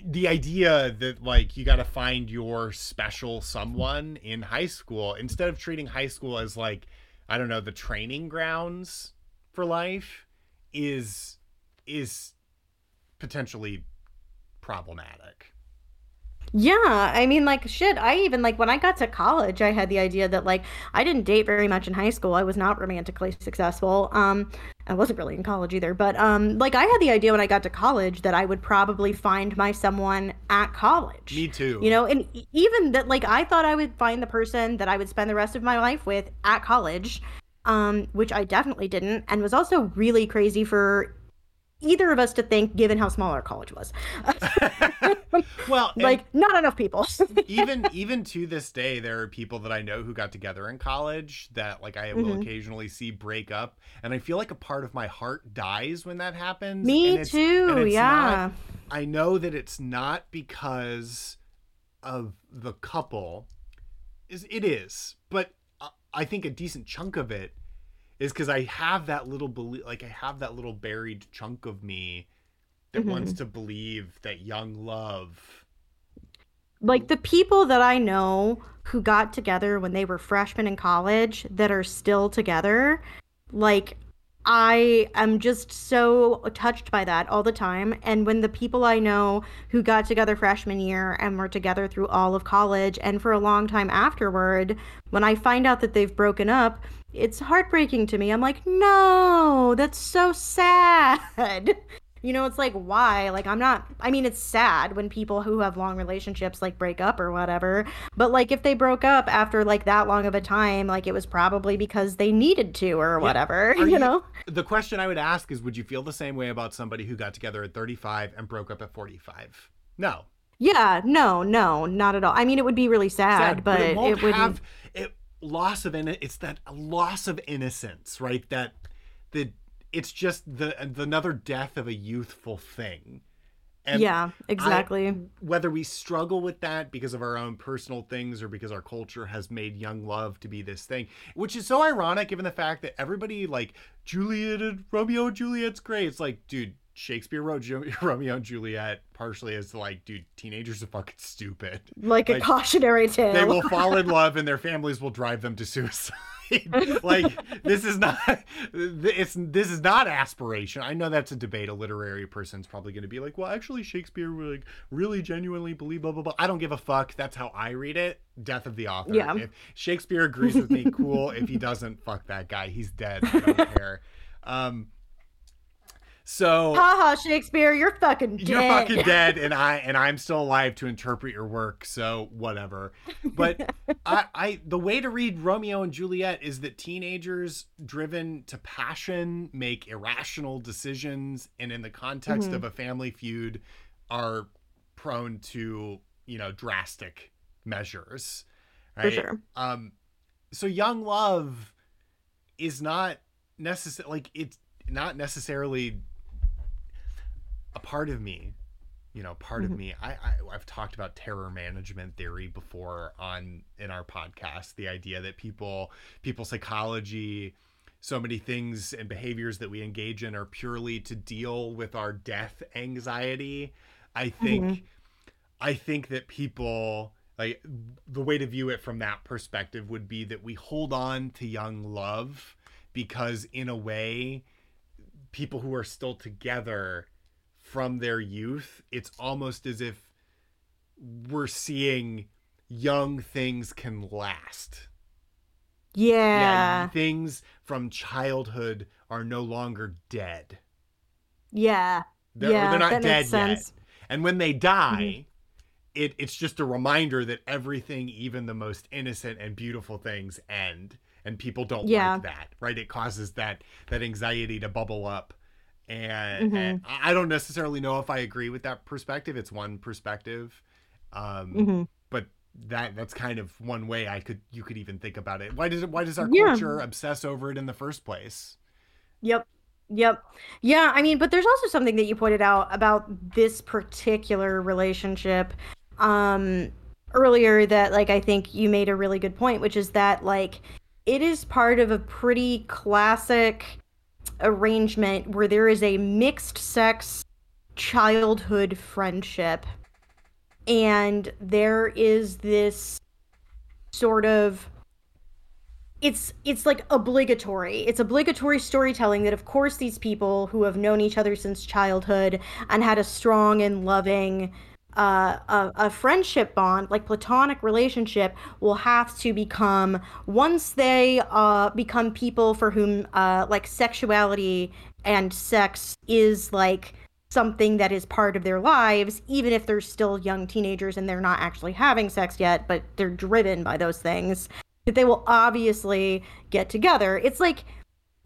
the idea that like you got to find your special someone in high school instead of treating high school as like I don't know the training grounds for life is is potentially problematic. Yeah, I mean, like, shit. I even, like, when I got to college, I had the idea that, like, I didn't date very much in high school. I was not romantically successful. Um, I wasn't really in college either. But, um, like, I had the idea when I got to college that I would probably find my someone at college. Me too. You know, and even that, like, I thought I would find the person that I would spend the rest of my life with at college um, which I definitely didn't, and was also really crazy for either of us to think given how small our college was. Well like not enough people. even even to this day there are people that i know who got together in college that like i will mm-hmm. occasionally see break up and i feel like a part of my heart dies when that happens me too yeah not, i know that it's not because of the couple. Is it is but I think a decent chunk of it is because I have that little belief, like I have that little buried chunk of me that mm-hmm. wants to believe that young love. Like the people that I know who got together when they were freshmen in college that are still together, like I am just so touched by that all the time. And when the people I know who got together freshman year and were together through all of college and for a long time afterward, when I find out that they've broken up, it's heartbreaking to me. I'm like, no, that's so sad. You know, it's like, why? Like, I'm not, I mean, it's sad when people who have long relationships like break up or whatever. But like, if they broke up after like that long of a time, like it was probably because they needed to or whatever, yeah. you, you know? The question I would ask is would you feel the same way about somebody who got together at 35 and broke up at 45? No. Yeah, no, no, not at all. I mean, it would be really sad, sad but, but, it, it would have it loss of in it's that loss of innocence, right? That the it's just the, the another death of a youthful thing And yeah, exactly. I, whether we struggle with that because of our own personal things or because our culture has made young love to be this thing, which is so ironic given the fact that everybody like Juliet and Romeo and Juliet's great. It's like, dude, Shakespeare wrote Romeo and Juliet partially as like, dude, teenagers are fucking stupid. Like, like a cautionary tale. They will fall in love and their families will drive them to suicide. like this is not it's this is not aspiration. I know that's a debate. A literary person's probably going to be like, well, actually, Shakespeare like really genuinely believe blah blah blah. I don't give a fuck. That's how I read it. Death of the author. Yeah. If Shakespeare agrees with me, cool. if he doesn't, fuck that guy. He's dead. I don't care. Um, so haha, Shakespeare, you're fucking dead. You're fucking dead, and I and I'm still alive to interpret your work. So whatever. But I, I the way to read Romeo and Juliet is that teenagers driven to passion make irrational decisions, and in the context mm-hmm. of a family feud, are prone to you know drastic measures. Right? For sure. Um, so young love is not necessary. Like it's not necessarily a part of me you know part mm-hmm. of me I, I i've talked about terror management theory before on in our podcast the idea that people people psychology so many things and behaviors that we engage in are purely to deal with our death anxiety i think mm-hmm. i think that people like the way to view it from that perspective would be that we hold on to young love because in a way people who are still together from their youth, it's almost as if we're seeing young things can last. Yeah. yeah. Things from childhood are no longer dead. Yeah. They're, yeah, they're not dead yet. And when they die, mm-hmm. it, it's just a reminder that everything, even the most innocent and beautiful things, end. And people don't yeah. like that, right? It causes that that anxiety to bubble up and, mm-hmm. and, I don't necessarily know if I agree with that perspective. It's one perspective, um, mm-hmm. but that that's kind of one way I could you could even think about it. Why does it? Why does our yeah. culture obsess over it in the first place? Yep. Yep. Yeah, I mean, but there's also something that you pointed out about this particular relationship um earlier that like I think you made a really good point, which is that like it is part of a pretty classic arrangement where there is a mixed sex childhood friendship. And there is this sort of it's it's like obligatory. It's obligatory storytelling that of course these people who have known each other since childhood and had a strong and loving uh, a, a friendship bond, like platonic relationship, will have to become once they uh, become people for whom uh, like sexuality and sex is like something that is part of their lives, even if they're still young teenagers and they're not actually having sex yet, but they're driven by those things. That they will obviously get together. It's like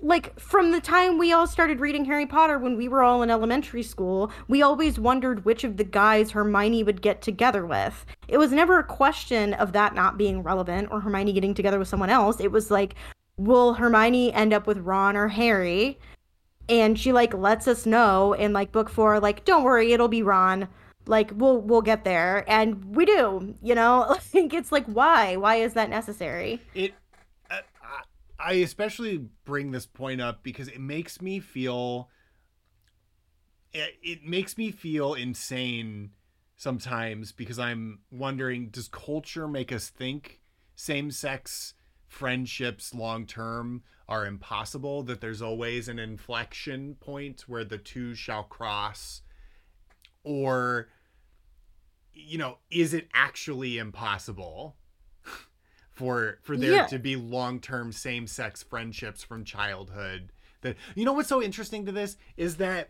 like from the time we all started reading Harry Potter when we were all in elementary school, we always wondered which of the guys Hermione would get together with. It was never a question of that not being relevant or Hermione getting together with someone else. It was like, will Hermione end up with Ron or Harry? And she like lets us know in like book 4 like don't worry, it'll be Ron. Like we'll we'll get there and we do, you know? I think it's like why? Why is that necessary? It I especially bring this point up because it makes me feel it, it makes me feel insane sometimes because I'm wondering does culture make us think same-sex friendships long term are impossible that there's always an inflection point where the two shall cross? Or you know is it actually impossible for for there yeah. to be long-term same-sex friendships from childhood that you know what's so interesting to this is that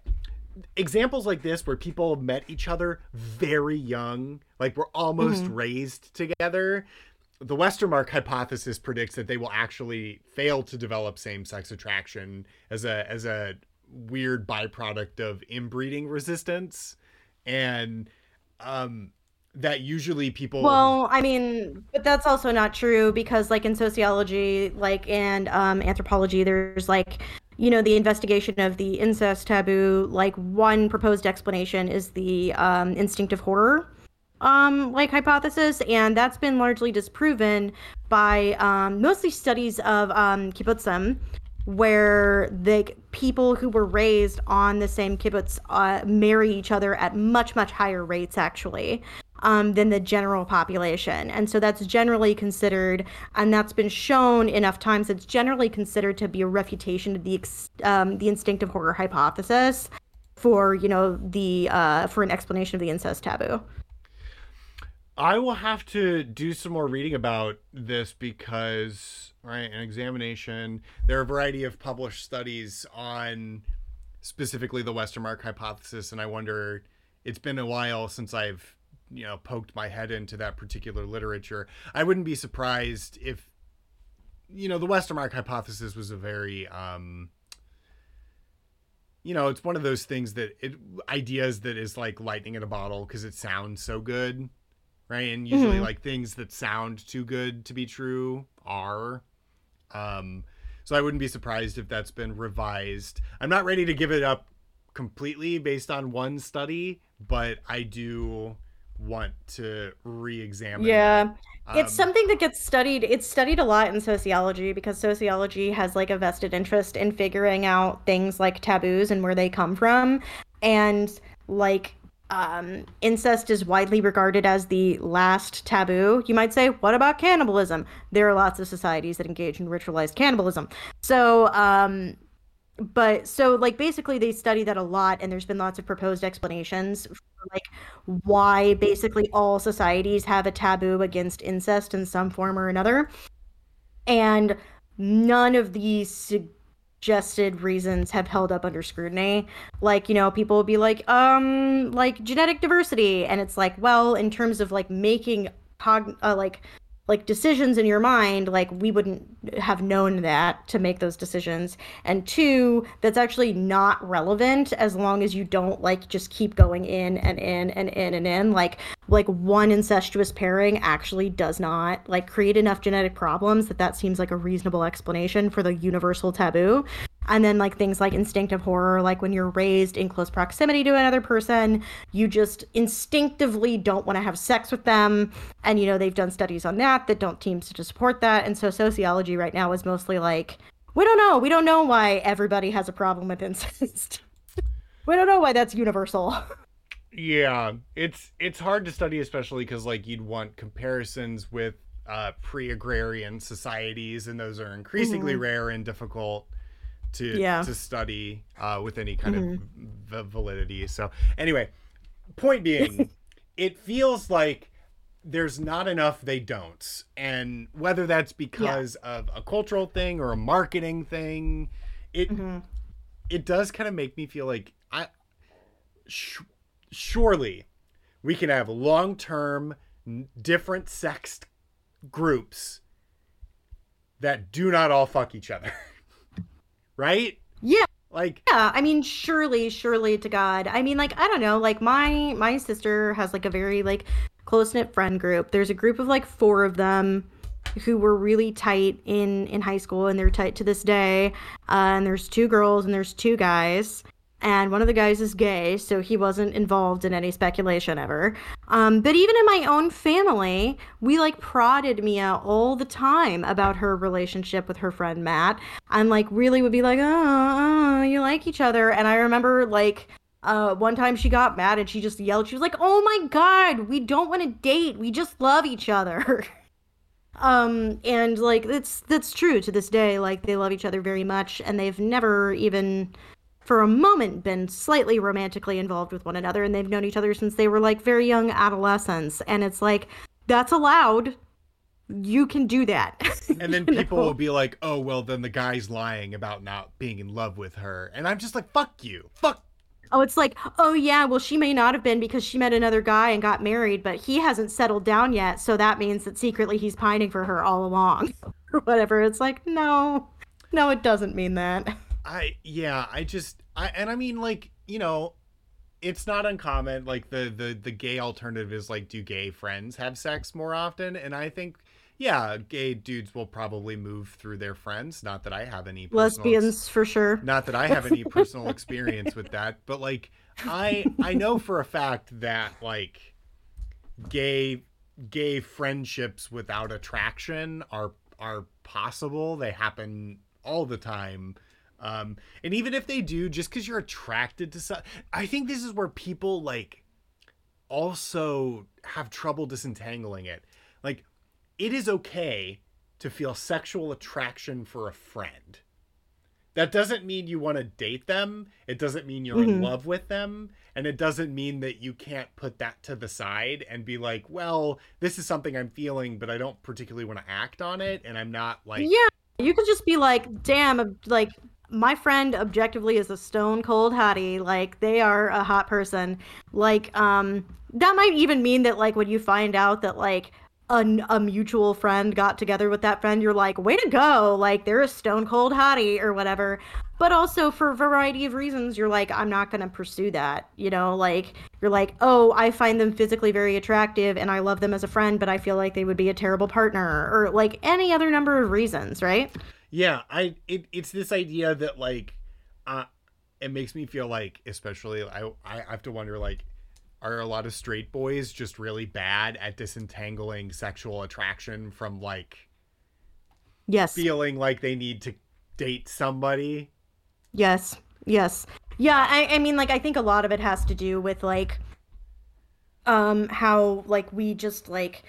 examples like this where people met each other very young like were almost mm-hmm. raised together the westermarck hypothesis predicts that they will actually fail to develop same-sex attraction as a as a weird byproduct of inbreeding resistance and um that usually people well i mean but that's also not true because like in sociology like and um anthropology there's like you know, the investigation of the incest taboo, like one proposed explanation is the um, instinctive horror um, like hypothesis, and that's been largely disproven by um, mostly studies of um, kibbutzim, where the people who were raised on the same kibbutz uh, marry each other at much much higher rates actually um, than the general population and so that's generally considered and that's been shown enough times it's generally considered to be a refutation of the um, the instinctive horror hypothesis for you know the uh, for an explanation of the incest taboo I will have to do some more reading about this because, right, an examination. There are a variety of published studies on specifically the Westermarck hypothesis, and I wonder. It's been a while since I've, you know, poked my head into that particular literature. I wouldn't be surprised if, you know, the Westermarck hypothesis was a very, um, you know, it's one of those things that it ideas that is like lightning in a bottle because it sounds so good right? And usually mm-hmm. like things that sound too good to be true are. Um, so I wouldn't be surprised if that's been revised. I'm not ready to give it up completely based on one study, but I do want to re-examine. Yeah. Um, it's something that gets studied. It's studied a lot in sociology because sociology has like a vested interest in figuring out things like taboos and where they come from. And like um, incest is widely regarded as the last taboo. You might say, what about cannibalism? There are lots of societies that engage in ritualized cannibalism. So, um, but so like basically they study that a lot, and there's been lots of proposed explanations for like why basically all societies have a taboo against incest in some form or another. And none of these suggested reasons have held up under scrutiny. Like, you know, people will be like, um, like genetic diversity. And it's like, well, in terms of like making cog, uh, like like decisions in your mind like we wouldn't have known that to make those decisions. And two that's actually not relevant as long as you don't like just keep going in and in and in and in. Like like one incestuous pairing actually does not like create enough genetic problems that that seems like a reasonable explanation for the universal taboo and then like things like instinctive horror like when you're raised in close proximity to another person you just instinctively don't want to have sex with them. And you know they've done studies on that that don't seem to support that. And so sociology right now is mostly like we don't know. We don't know why everybody has a problem with incest. We don't know why that's universal. Yeah it's it's hard to study especially because like you'd want comparisons with uh, pre-agrarian societies and those are increasingly mm-hmm. rare and difficult to yeah. to study uh, with any kind mm-hmm. of validity. So anyway, point being, it feels like there's not enough they don't, and whether that's because yeah. of a cultural thing or a marketing thing, it mm-hmm. it does kind of make me feel like I sh- surely we can have long term different sexed groups that do not all fuck each other. right? Yeah. Like Yeah, I mean surely, surely to God. I mean like I don't know, like my my sister has like a very like close-knit friend group. There's a group of like four of them who were really tight in in high school and they're tight to this day. Uh, and there's two girls and there's two guys and one of the guys is gay, so he wasn't involved in any speculation ever. Um, but even in my own family, we like prodded Mia all the time about her relationship with her friend Matt, and like really would be like, oh, you like each other. And I remember like uh, one time she got mad and she just yelled, she was like, oh my god, we don't want to date, we just love each other. um and like that's that's true to this day like they love each other very much and they've never even for a moment been slightly romantically involved with one another and they've known each other since they were like very young adolescents and it's like that's allowed you can do that and then people know? will be like oh well then the guy's lying about not being in love with her and i'm just like fuck you fuck Oh, it's like, oh yeah, well she may not have been because she met another guy and got married, but he hasn't settled down yet, so that means that secretly he's pining for her all along. or whatever. It's like, no. No, it doesn't mean that. I yeah, I just I and I mean like, you know, it's not uncommon like the the the gay alternative is like do gay friends have sex more often? And I think yeah, gay dudes will probably move through their friends. Not that I have any personal Lesbians for sure. not that I have any personal experience with that, but like I I know for a fact that like gay gay friendships without attraction are are possible. They happen all the time. Um, and even if they do, just because you're attracted to some, I think this is where people like also have trouble disentangling it. Like, it is okay to feel sexual attraction for a friend. That doesn't mean you want to date them. It doesn't mean you're in Mhm. love with them. And it doesn't mean that you can't put that to the side and be like, well, this is something I'm feeling, but I don't particularly want to act on it. And I'm not like, Yeah, you could just be like, damn, like my friend objectively is a stone cold hottie. Like they are a hot person. Like, um, that might even mean that like when you find out that like a, a mutual friend got together with that friend, you're like, way to go! Like they're a stone cold hottie or whatever. But also for a variety of reasons, you're like, I'm not gonna pursue that. You know, like you're like, oh, I find them physically very attractive and I love them as a friend, but I feel like they would be a terrible partner, or like any other number of reasons, right? Yeah, I it, it's this idea that like uh it makes me feel like especially I I have to wonder like are a lot of straight boys just really bad at disentangling sexual attraction from like Yes. feeling like they need to date somebody? Yes. Yes. Yeah, I, I mean like I think a lot of it has to do with like um how like we just like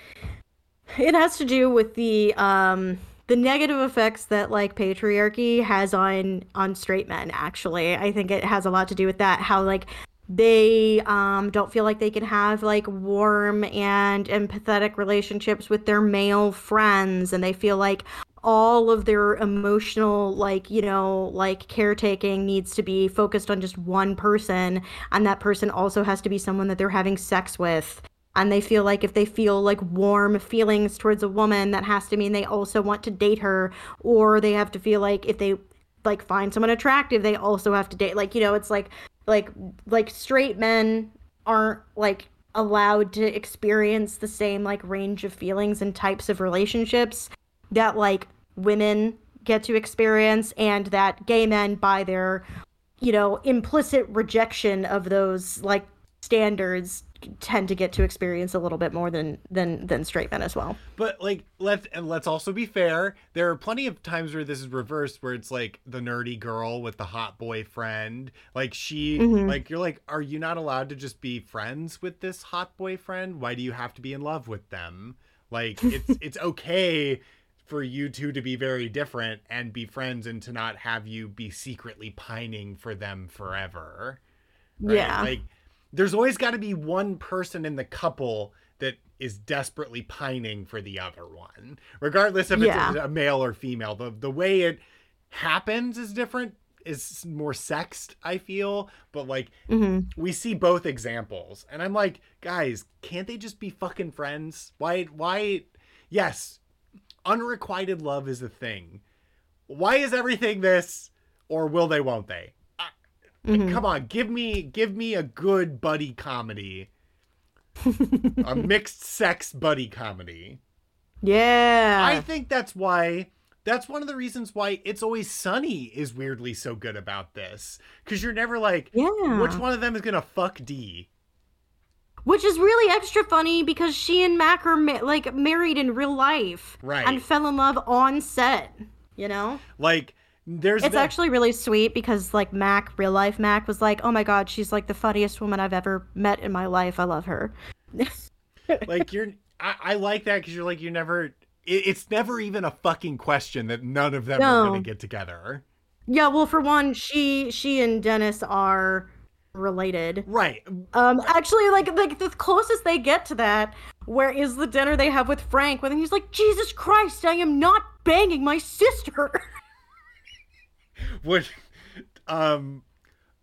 it has to do with the um the negative effects that like patriarchy has on on straight men actually. I think it has a lot to do with that how like they um don't feel like they can have like warm and empathetic relationships with their male friends and they feel like all of their emotional like you know like caretaking needs to be focused on just one person and that person also has to be someone that they're having sex with and they feel like if they feel like warm feelings towards a woman that has to mean they also want to date her. Or they have to feel like if they like find someone attractive they also have to date. Like you know it's like like like straight men aren't like allowed to experience the same like range of feelings and types of relationships that like women get to experience and that gay men by their you know implicit rejection of those like standards tend to get to experience a little bit more than than than straight men as well But like let's and let's also be fair. There are plenty of times where this is reversed where it's like the nerdy girl with the hot boyfriend. Like she Mhm. like you're like, are you not allowed to just be friends with this hot boyfriend? Why do you have to be in love with them? Like it's it's okay for you two to be very different and be friends and to not have you be secretly pining for them forever. right? yeah Like there's always got to be one person in the couple that is desperately pining for the other one, regardless if it's Yeah. a, a male or female. The the way it happens is different, is more sexed, I feel, but like hmm we see both examples and I'm like, guys, can't they just be fucking friends? Why why yes, unrequited love is a thing. Why is everything this or will they won't they? Mhm. Come on, give me give me a good buddy comedy. a mixed sex buddy comedy. yeah I think that's why that's one of the reasons why It's Always Sunny is weirdly so good about this. Cause you're never like, yeah which one of them is gonna fuck Dee? Which is really extra funny because she and Mac are ma- like married in real life, Right. And fell in love on set. You know, Like there's it's that- actually really sweet because like Mac, real life Mac, was like, "Oh my god, she's like the funniest woman I've ever met in my life. I love her." like you're I, I like that because you're like you're never it, it's never even a fucking question that none of them are gonna get together. Yeah, well, for one, she she and Dennis are related. Right. Um, actually, like like the closest they get to that, where is the dinner they have with Frank? When he's like, "Jesus Christ, I am not banging my sister." Would um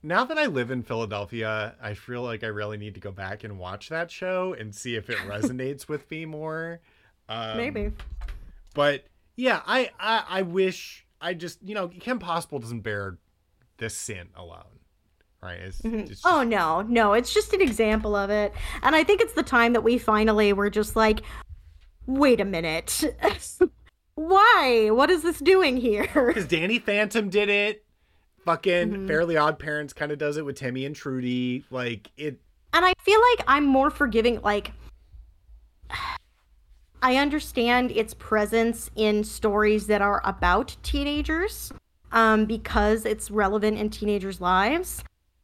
now that I live in Philadelphia, I feel like I really need to go back and watch that show and see if it resonates with me more. Um, Maybe. But yeah, I, I I wish I just you know Kim Possible doesn't bear this sin alone, right? It's, it's just- Oh no, no, it's just an example of it. And I think it's the time that we finally were just like wait a minute. Why? What is this doing here? Because Danny Phantom did it. Fucking mm-hmm. Fairly Odd Parents kind of does it with Timmy and Tootie. Like it. And I feel like I'm more forgiving. Like, I understand its presence in stories that are about teenagers um, because it's relevant in teenagers' lives.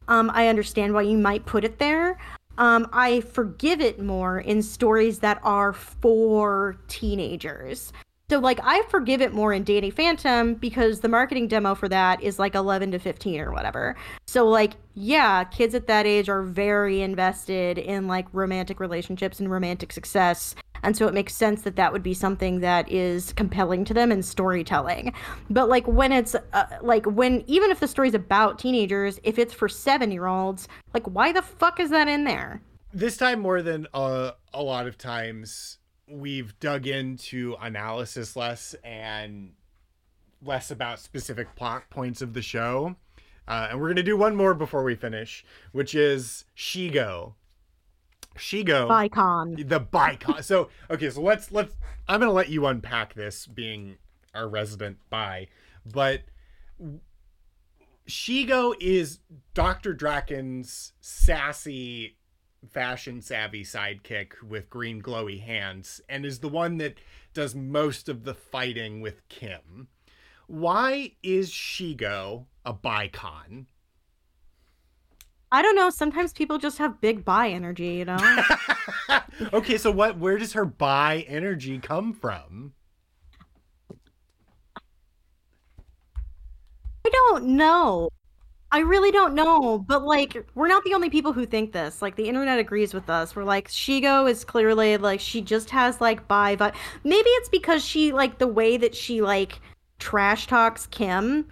Um, I understand why you might put it there. Um, I forgive it more in stories that are for teenagers. So, like, I forgive it more in Danny Phantom because the marketing demo for that is like 11 to 15 or whatever. So, like, yeah, kids at that age are very invested in like romantic relationships and romantic success. And so it makes sense that that would be something that is compelling to them in storytelling. But like when it's uh, like when even if the story's about teenagers if it's for seven year olds like why the fuck is that in there? This time more than uh, a lot of times we've dug into analysis less and less about specific plot points of the show uh, and we're going to do one more before we finish which is shego Shego Bicon. The Bicon. so okay, so let's let's I'm gonna let you unpack this being our resident by, but Shego is Dr. Drakken's sassy, fashion savvy sidekick with green glowy hands, and is the one that does most of the fighting with Kim. Why is Shego a Bicon? I don't know. Sometimes people just have big bi energy, you know. okay, so what? Where does her bi energy come from? I don't know. I really don't know, but like we're not the only people who think this. Like the internet agrees with us. We're like Shego is clearly like she just has like bi vibe. Maybe it's because she like the way that she like trash talks Kim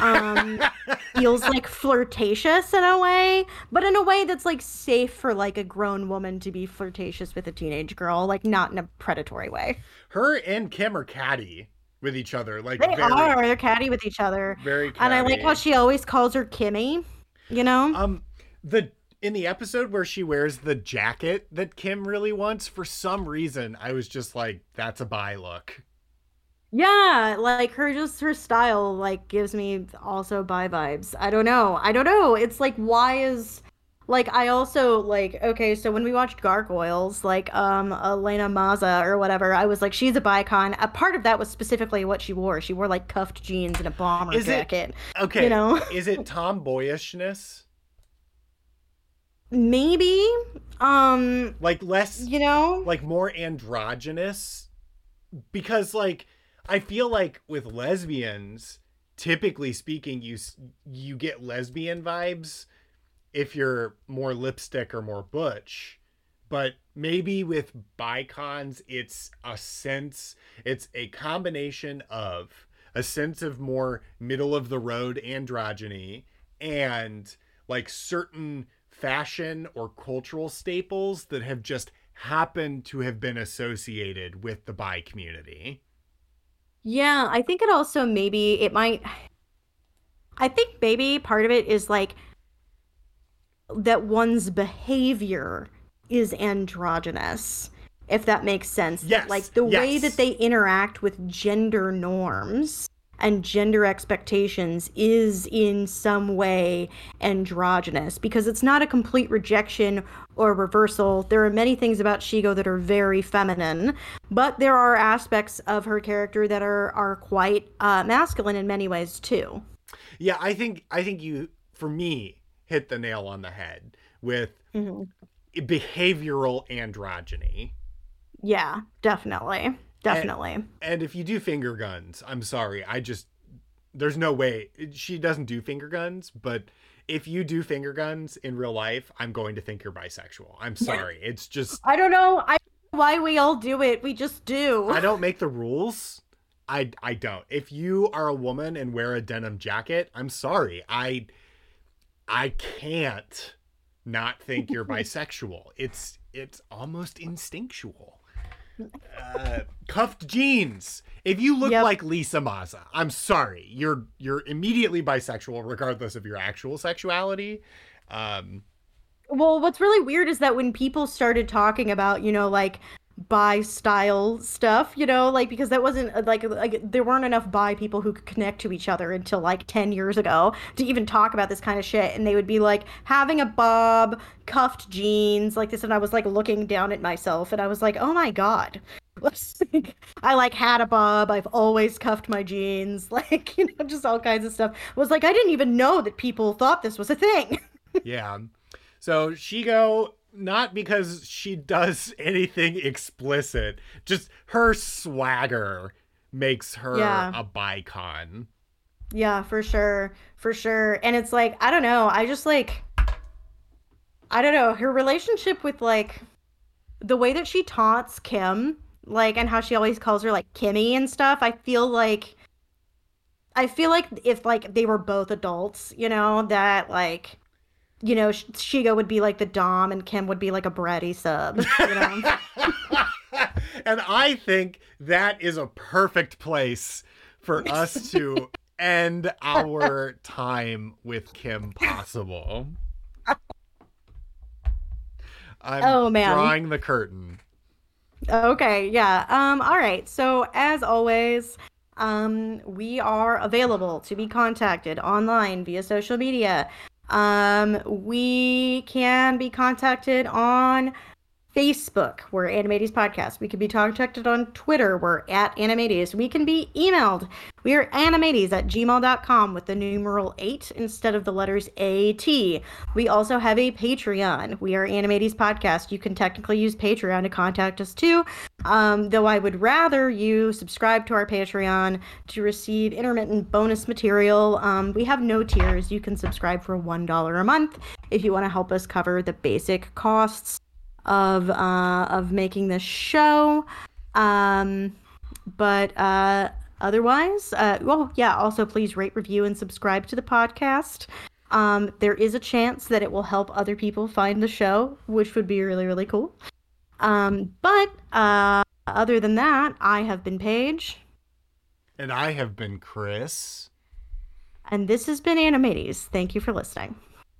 um feels like flirtatious in a way but in a way that's like safe for like a grown woman to be flirtatious with a teenage girl like not in a predatory way her and kim are catty with each other like they very, are they're catty with each other very catty. and i like how she always calls her kimmy you know um the in the episode where she wears the jacket that kim really wants for some reason i was just like that's a bi look yeah, like her just her style like gives me also bi vibes. I don't know. I don't know. It's like why is like I also like okay, so when we watched Gargoyles, like um Elena Maza or whatever, I was like she's a bicon. A part of that was specifically what she wore. She wore like cuffed jeans and a bomber is jacket. It, okay, you know, is it tomboyishness? Maybe. Um, like less, you know, like more androgynous, because like I feel like with lesbians, typically speaking, you you get lesbian vibes if you're more lipstick or more butch. But maybe with bicons, it's a sense, it's a combination of a sense of more middle of the road androgyny and like certain fashion or cultural staples that have just happened to have been associated with the bi community. Yeah, I think it also maybe it might I think maybe part of it is like that one's behavior is androgynous, if that makes sense. Yes. Like the yes. way that they interact with gender norms and gender expectations is in some way androgynous because it's not a complete rejection or reversal. There are many things about Shego that are very feminine, but there are aspects of her character that are are quite uh, masculine in many ways too. Yeah, I think I think you for me hit the nail on the head with mm-hmm. behavioral androgyny. Yeah, definitely. Definitely. And, and if you do finger guns, I'm sorry. I just there's no way she doesn't do finger guns, but if you do finger guns in real life, I'm going to think you're bisexual. I'm sorry. It's just I don't know. I why we all do it. We just do. I don't make the rules. I I don't. If you are a woman and wear a denim jacket, I'm sorry. I I can't not think you're bisexual. It's it's almost instinctual. Uh, cuffed jeans. If you look yep. like Lisa Maza, I'm sorry, you're you're immediately bisexual, regardless of your actual sexuality. Um, well, what's really weird is that when people started talking about, you know, like bi style stuff, you know, like because that wasn't uh, like like there weren't enough bi people who could connect to each other until like 10 years ago to even talk about this kind of shit and they would be like having a bob, cuffed jeans, like this and I was like looking down at myself and I was like, "Oh my god." I like had a bob. I've always cuffed my jeans, like you know, just all kinds of stuff. It was like I didn't even know that people thought this was a thing. yeah. So Shego not because she does anything explicit, just her swagger makes her yeah. a bicon. Yeah, for sure. For sure. And it's like, I don't know, I just like I don't know, her relationship with like the way that she taunts Kim, like and how she always calls her like Kimmy and stuff, I feel like I feel like if like they were both adults, you know, that like you know, Shego would be like the Dom and Kim would be like a bratty sub. You know? and I think that is a perfect place for us to end our time with Kim Possible. I'm oh, man. drawing the curtain. Okay, yeah. Um, all right. So as always, um, we are available to be contacted online via social media. Um, we can be contacted on Facebook, we're Animates Podcast. We can be contacted on Twitter, we're at Animates. We can be emailed. We are animates at gmail.com with the numeral 8 instead of the letters AT. We also have a Patreon. We are Animates Podcast. You can technically use Patreon to contact us too, um, though I would rather you subscribe to our Patreon to receive intermittent bonus material. Um, we have no tiers. You can subscribe for $1 a month if you want to help us cover the basic costs of uh, of making this show. Um, but uh, otherwise, uh, well, yeah. Also, please rate, review, and subscribe to the podcast. Um, there is a chance that it will help other people find the show, which would be really, really cool. Um, but uh, other than that, I have been Paige. And I have been Chris. And this has been Animates. Thank you for listening.